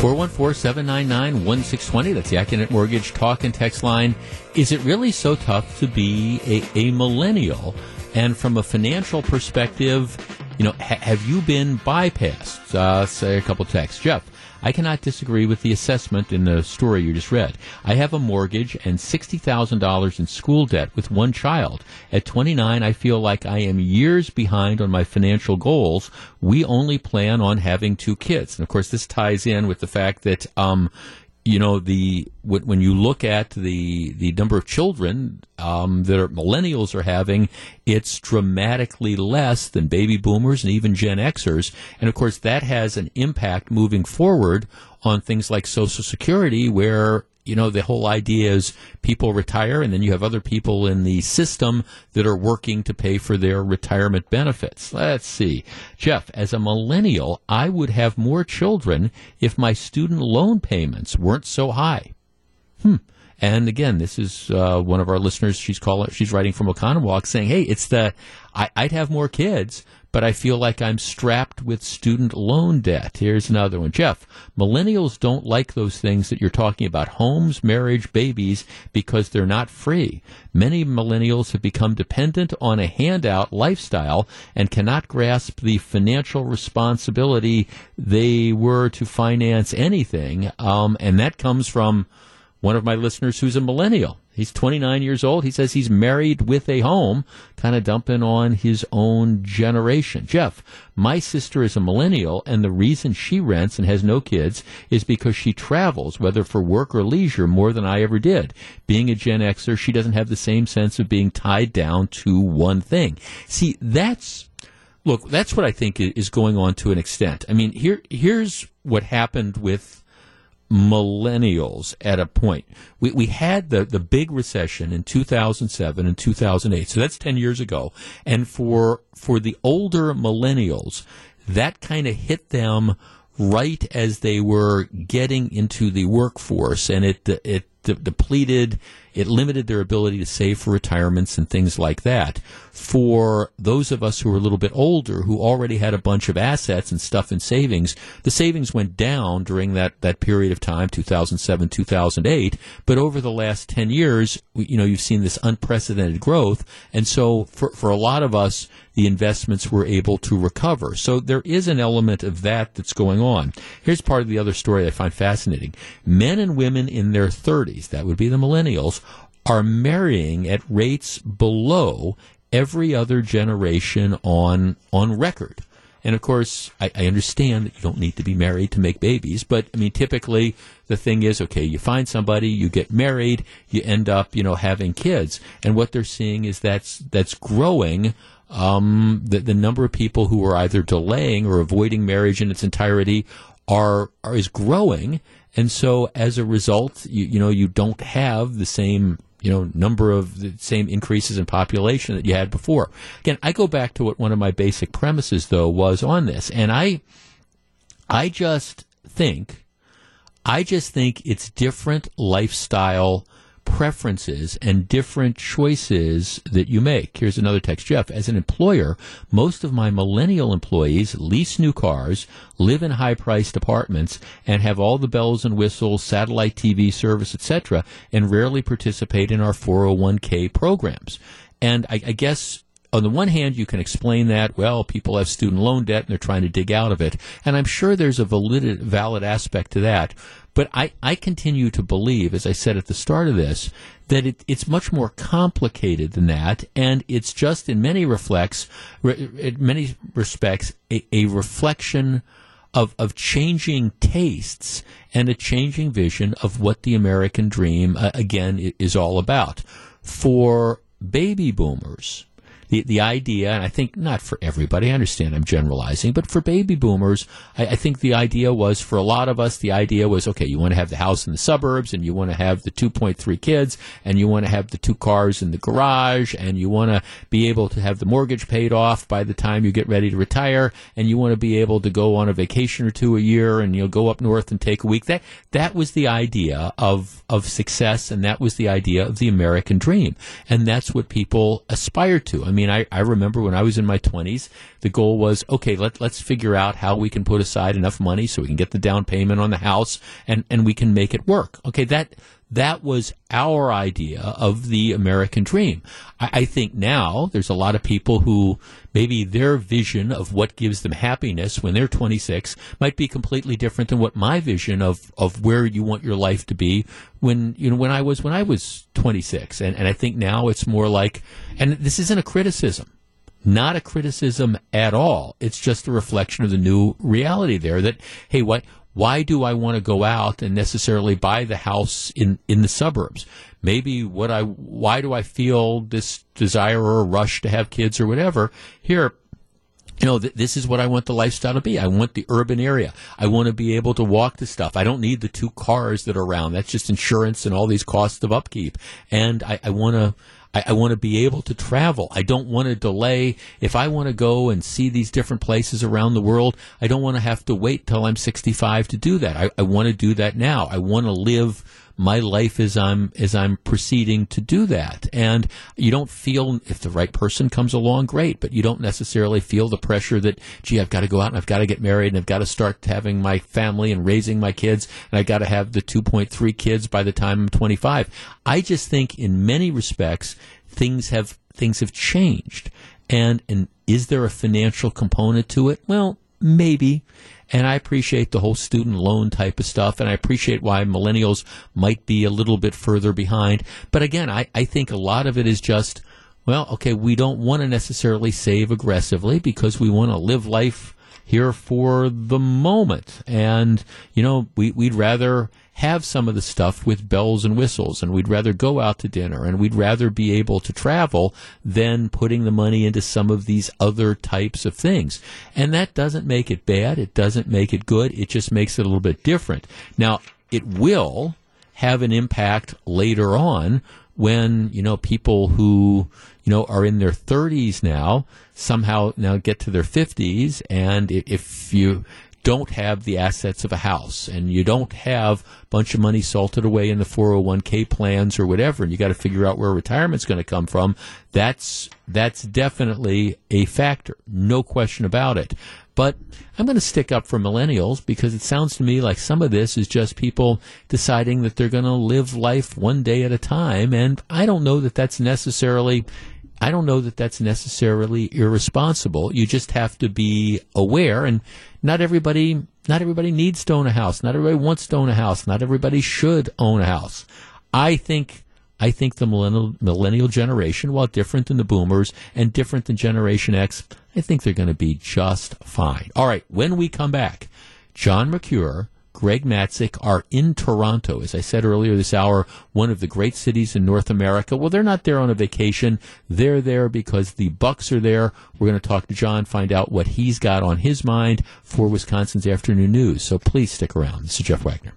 414-799-1620. That's the Accunet Mortgage talk and text line. Is it really so tough to be a, a millennial? And from a financial perspective, you know, ha- have you been bypassed? Uh, say a couple texts. Jeff, I cannot disagree with the assessment in the story you just read. I have a mortgage and $60,000 in school debt with one child. At 29, I feel like I am years behind on my financial goals. We only plan on having two kids. And of course, this ties in with the fact that, um, you know the when you look at the the number of children um, that are, millennials are having, it's dramatically less than baby boomers and even Gen Xers, and of course that has an impact moving forward on things like Social Security, where you know, the whole idea is people retire and then you have other people in the system that are working to pay for their retirement benefits. Let's see. Jeff, as a millennial, I would have more children if my student loan payments weren't so high. Hmm. And again, this is uh, one of our listeners. She's calling. She's writing from Oconomowoc, saying, "Hey, it's the I, would have more kids, but I feel like I'm strapped with student loan debt. Here's another one. Jeff, millennials don't like those things that you're talking about homes, marriage, babies because they're not free. Many millennials have become dependent on a handout lifestyle and cannot grasp the financial responsibility they were to finance anything. Um, and that comes from one of my listeners who's a millennial. He's 29 years old. He says he's married with a home, kind of dumping on his own generation. Jeff, my sister is a millennial, and the reason she rents and has no kids is because she travels, whether for work or leisure, more than I ever did. Being a Gen Xer, she doesn't have the same sense of being tied down to one thing. See, that's look, that's what I think is going on to an extent. I mean, here here's what happened with millennials at a point. We, we had the, the big recession in 2007 and 2008. So that's 10 years ago. And for, for the older millennials, that kind of hit them right as they were getting into the workforce and it, it de- depleted it limited their ability to save for retirements and things like that. For those of us who are a little bit older, who already had a bunch of assets and stuff in savings, the savings went down during that, that period of time, 2007, 2008. But over the last 10 years, you know, you've seen this unprecedented growth. And so for, for a lot of us, the investments were able to recover. So there is an element of that that's going on. Here's part of the other story I find fascinating. Men and women in their 30s, that would be the millennials, are marrying at rates below every other generation on on record. And of course, I, I, understand that you don't need to be married to make babies, but I mean, typically the thing is, okay, you find somebody, you get married, you end up, you know, having kids, and what they're seeing is that's that's growing. Um, the, the number of people who are either delaying or avoiding marriage in its entirety are, are is growing, and so as a result, you, you know, you don't have the same you know number of the same increases in population that you had before. Again, I go back to what one of my basic premises though was on this, and I I just think I just think it's different lifestyle preferences and different choices that you make. Here's another text, Jeff. As an employer, most of my millennial employees lease new cars, live in high-priced apartments, and have all the bells and whistles, satellite TV service, etc., and rarely participate in our 401k programs. And I, I guess on the one hand, you can explain that, well, people have student loan debt and they're trying to dig out of it. And I'm sure there's a valid, valid aspect to that. But I, I continue to believe, as I said at the start of this, that it, it's much more complicated than that. And it's just in many reflects, in many respects, a, a reflection of, of changing tastes and a changing vision of what the American dream, uh, again, is all about. For baby boomers, the the idea, and I think not for everybody. I understand I'm generalizing, but for baby boomers, I, I, think the idea was for a lot of us, the idea was okay. You want to have the house in the suburbs, and you want to have the 2.3 kids, and you want to have the two cars in the garage, and you want to be able to have the mortgage paid off by the time you get ready to retire, and you want to be able to go on a vacation or two a year, and you'll go up north and take a week. That that was the idea of of success, and that was the idea of the American dream, and that's what people aspire to. I mean mean, I, I remember when I was in my 20s, the goal was, okay, let, let's figure out how we can put aside enough money so we can get the down payment on the house and, and we can make it work. Okay, that, that was our idea of the American dream. I, I, think now there's a lot of people who maybe their vision of what gives them happiness when they're 26 might be completely different than what my vision of, of where you want your life to be when you know when I was when I was 26. And, and I think now it's more like, and this isn't a criticism not a criticism at all. It's just a reflection of the new reality there that, hey, what, why do I want to go out and necessarily buy the house in, in the suburbs? Maybe what I, why do I feel this desire or rush to have kids or whatever? Here, you know, th- this is what I want the lifestyle to be. I want the urban area. I want to be able to walk the stuff. I don't need the two cars that are around. That's just insurance and all these costs of upkeep. And I, I want to, I, I want to be able to travel. I don't want to delay. If I want to go and see these different places around the world, I don't want to have to wait till I'm 65 to do that. I, I want to do that now. I want to live my life as I'm as I'm proceeding to do that. And you don't feel if the right person comes along, great, but you don't necessarily feel the pressure that gee, I've got to go out and I've got to get married and I've got to start having my family and raising my kids and I've got to have the 2.3 kids by the time I'm 25. I just think in many respects things have things have changed. And and is there a financial component to it? Well, maybe. And I appreciate the whole student loan type of stuff, and I appreciate why millennials might be a little bit further behind. But again, I, I think a lot of it is just, well, okay, we don't want to necessarily save aggressively because we want to live life here for the moment. And, you know, we, we'd rather have some of the stuff with bells and whistles, and we'd rather go out to dinner, and we'd rather be able to travel than putting the money into some of these other types of things. And that doesn't make it bad. It doesn't make it good. It just makes it a little bit different. Now, it will have an impact later on when, you know, people who, you know, are in their 30s now somehow now get to their 50s and if you don't have the assets of a house and you don't have a bunch of money salted away in the 401k plans or whatever and you got to figure out where retirement's going to come from that's that's definitely a factor no question about it. But I'm going to stick up for millennials because it sounds to me like some of this is just people deciding that they're going to live life one day at a time and I don't know that that's necessarily I don't know that that's necessarily irresponsible. You just have to be aware and not everybody not everybody needs to own a house. Not everybody wants to own a house. Not everybody should own a house. I think I think the millennial, millennial generation, while different than the boomers and different than Generation X, I think they're going to be just fine. All right, when we come back, Jon Mercure Greg Matzek are in Toronto. As I said earlier this hour, one of the great cities in North America. Well, they're not there on a vacation. They're there because the Bucks are there. We're going to talk to Jon, find out what he's got on his mind for Wisconsin's afternoon news. So please stick around. This is Jeff Wagner.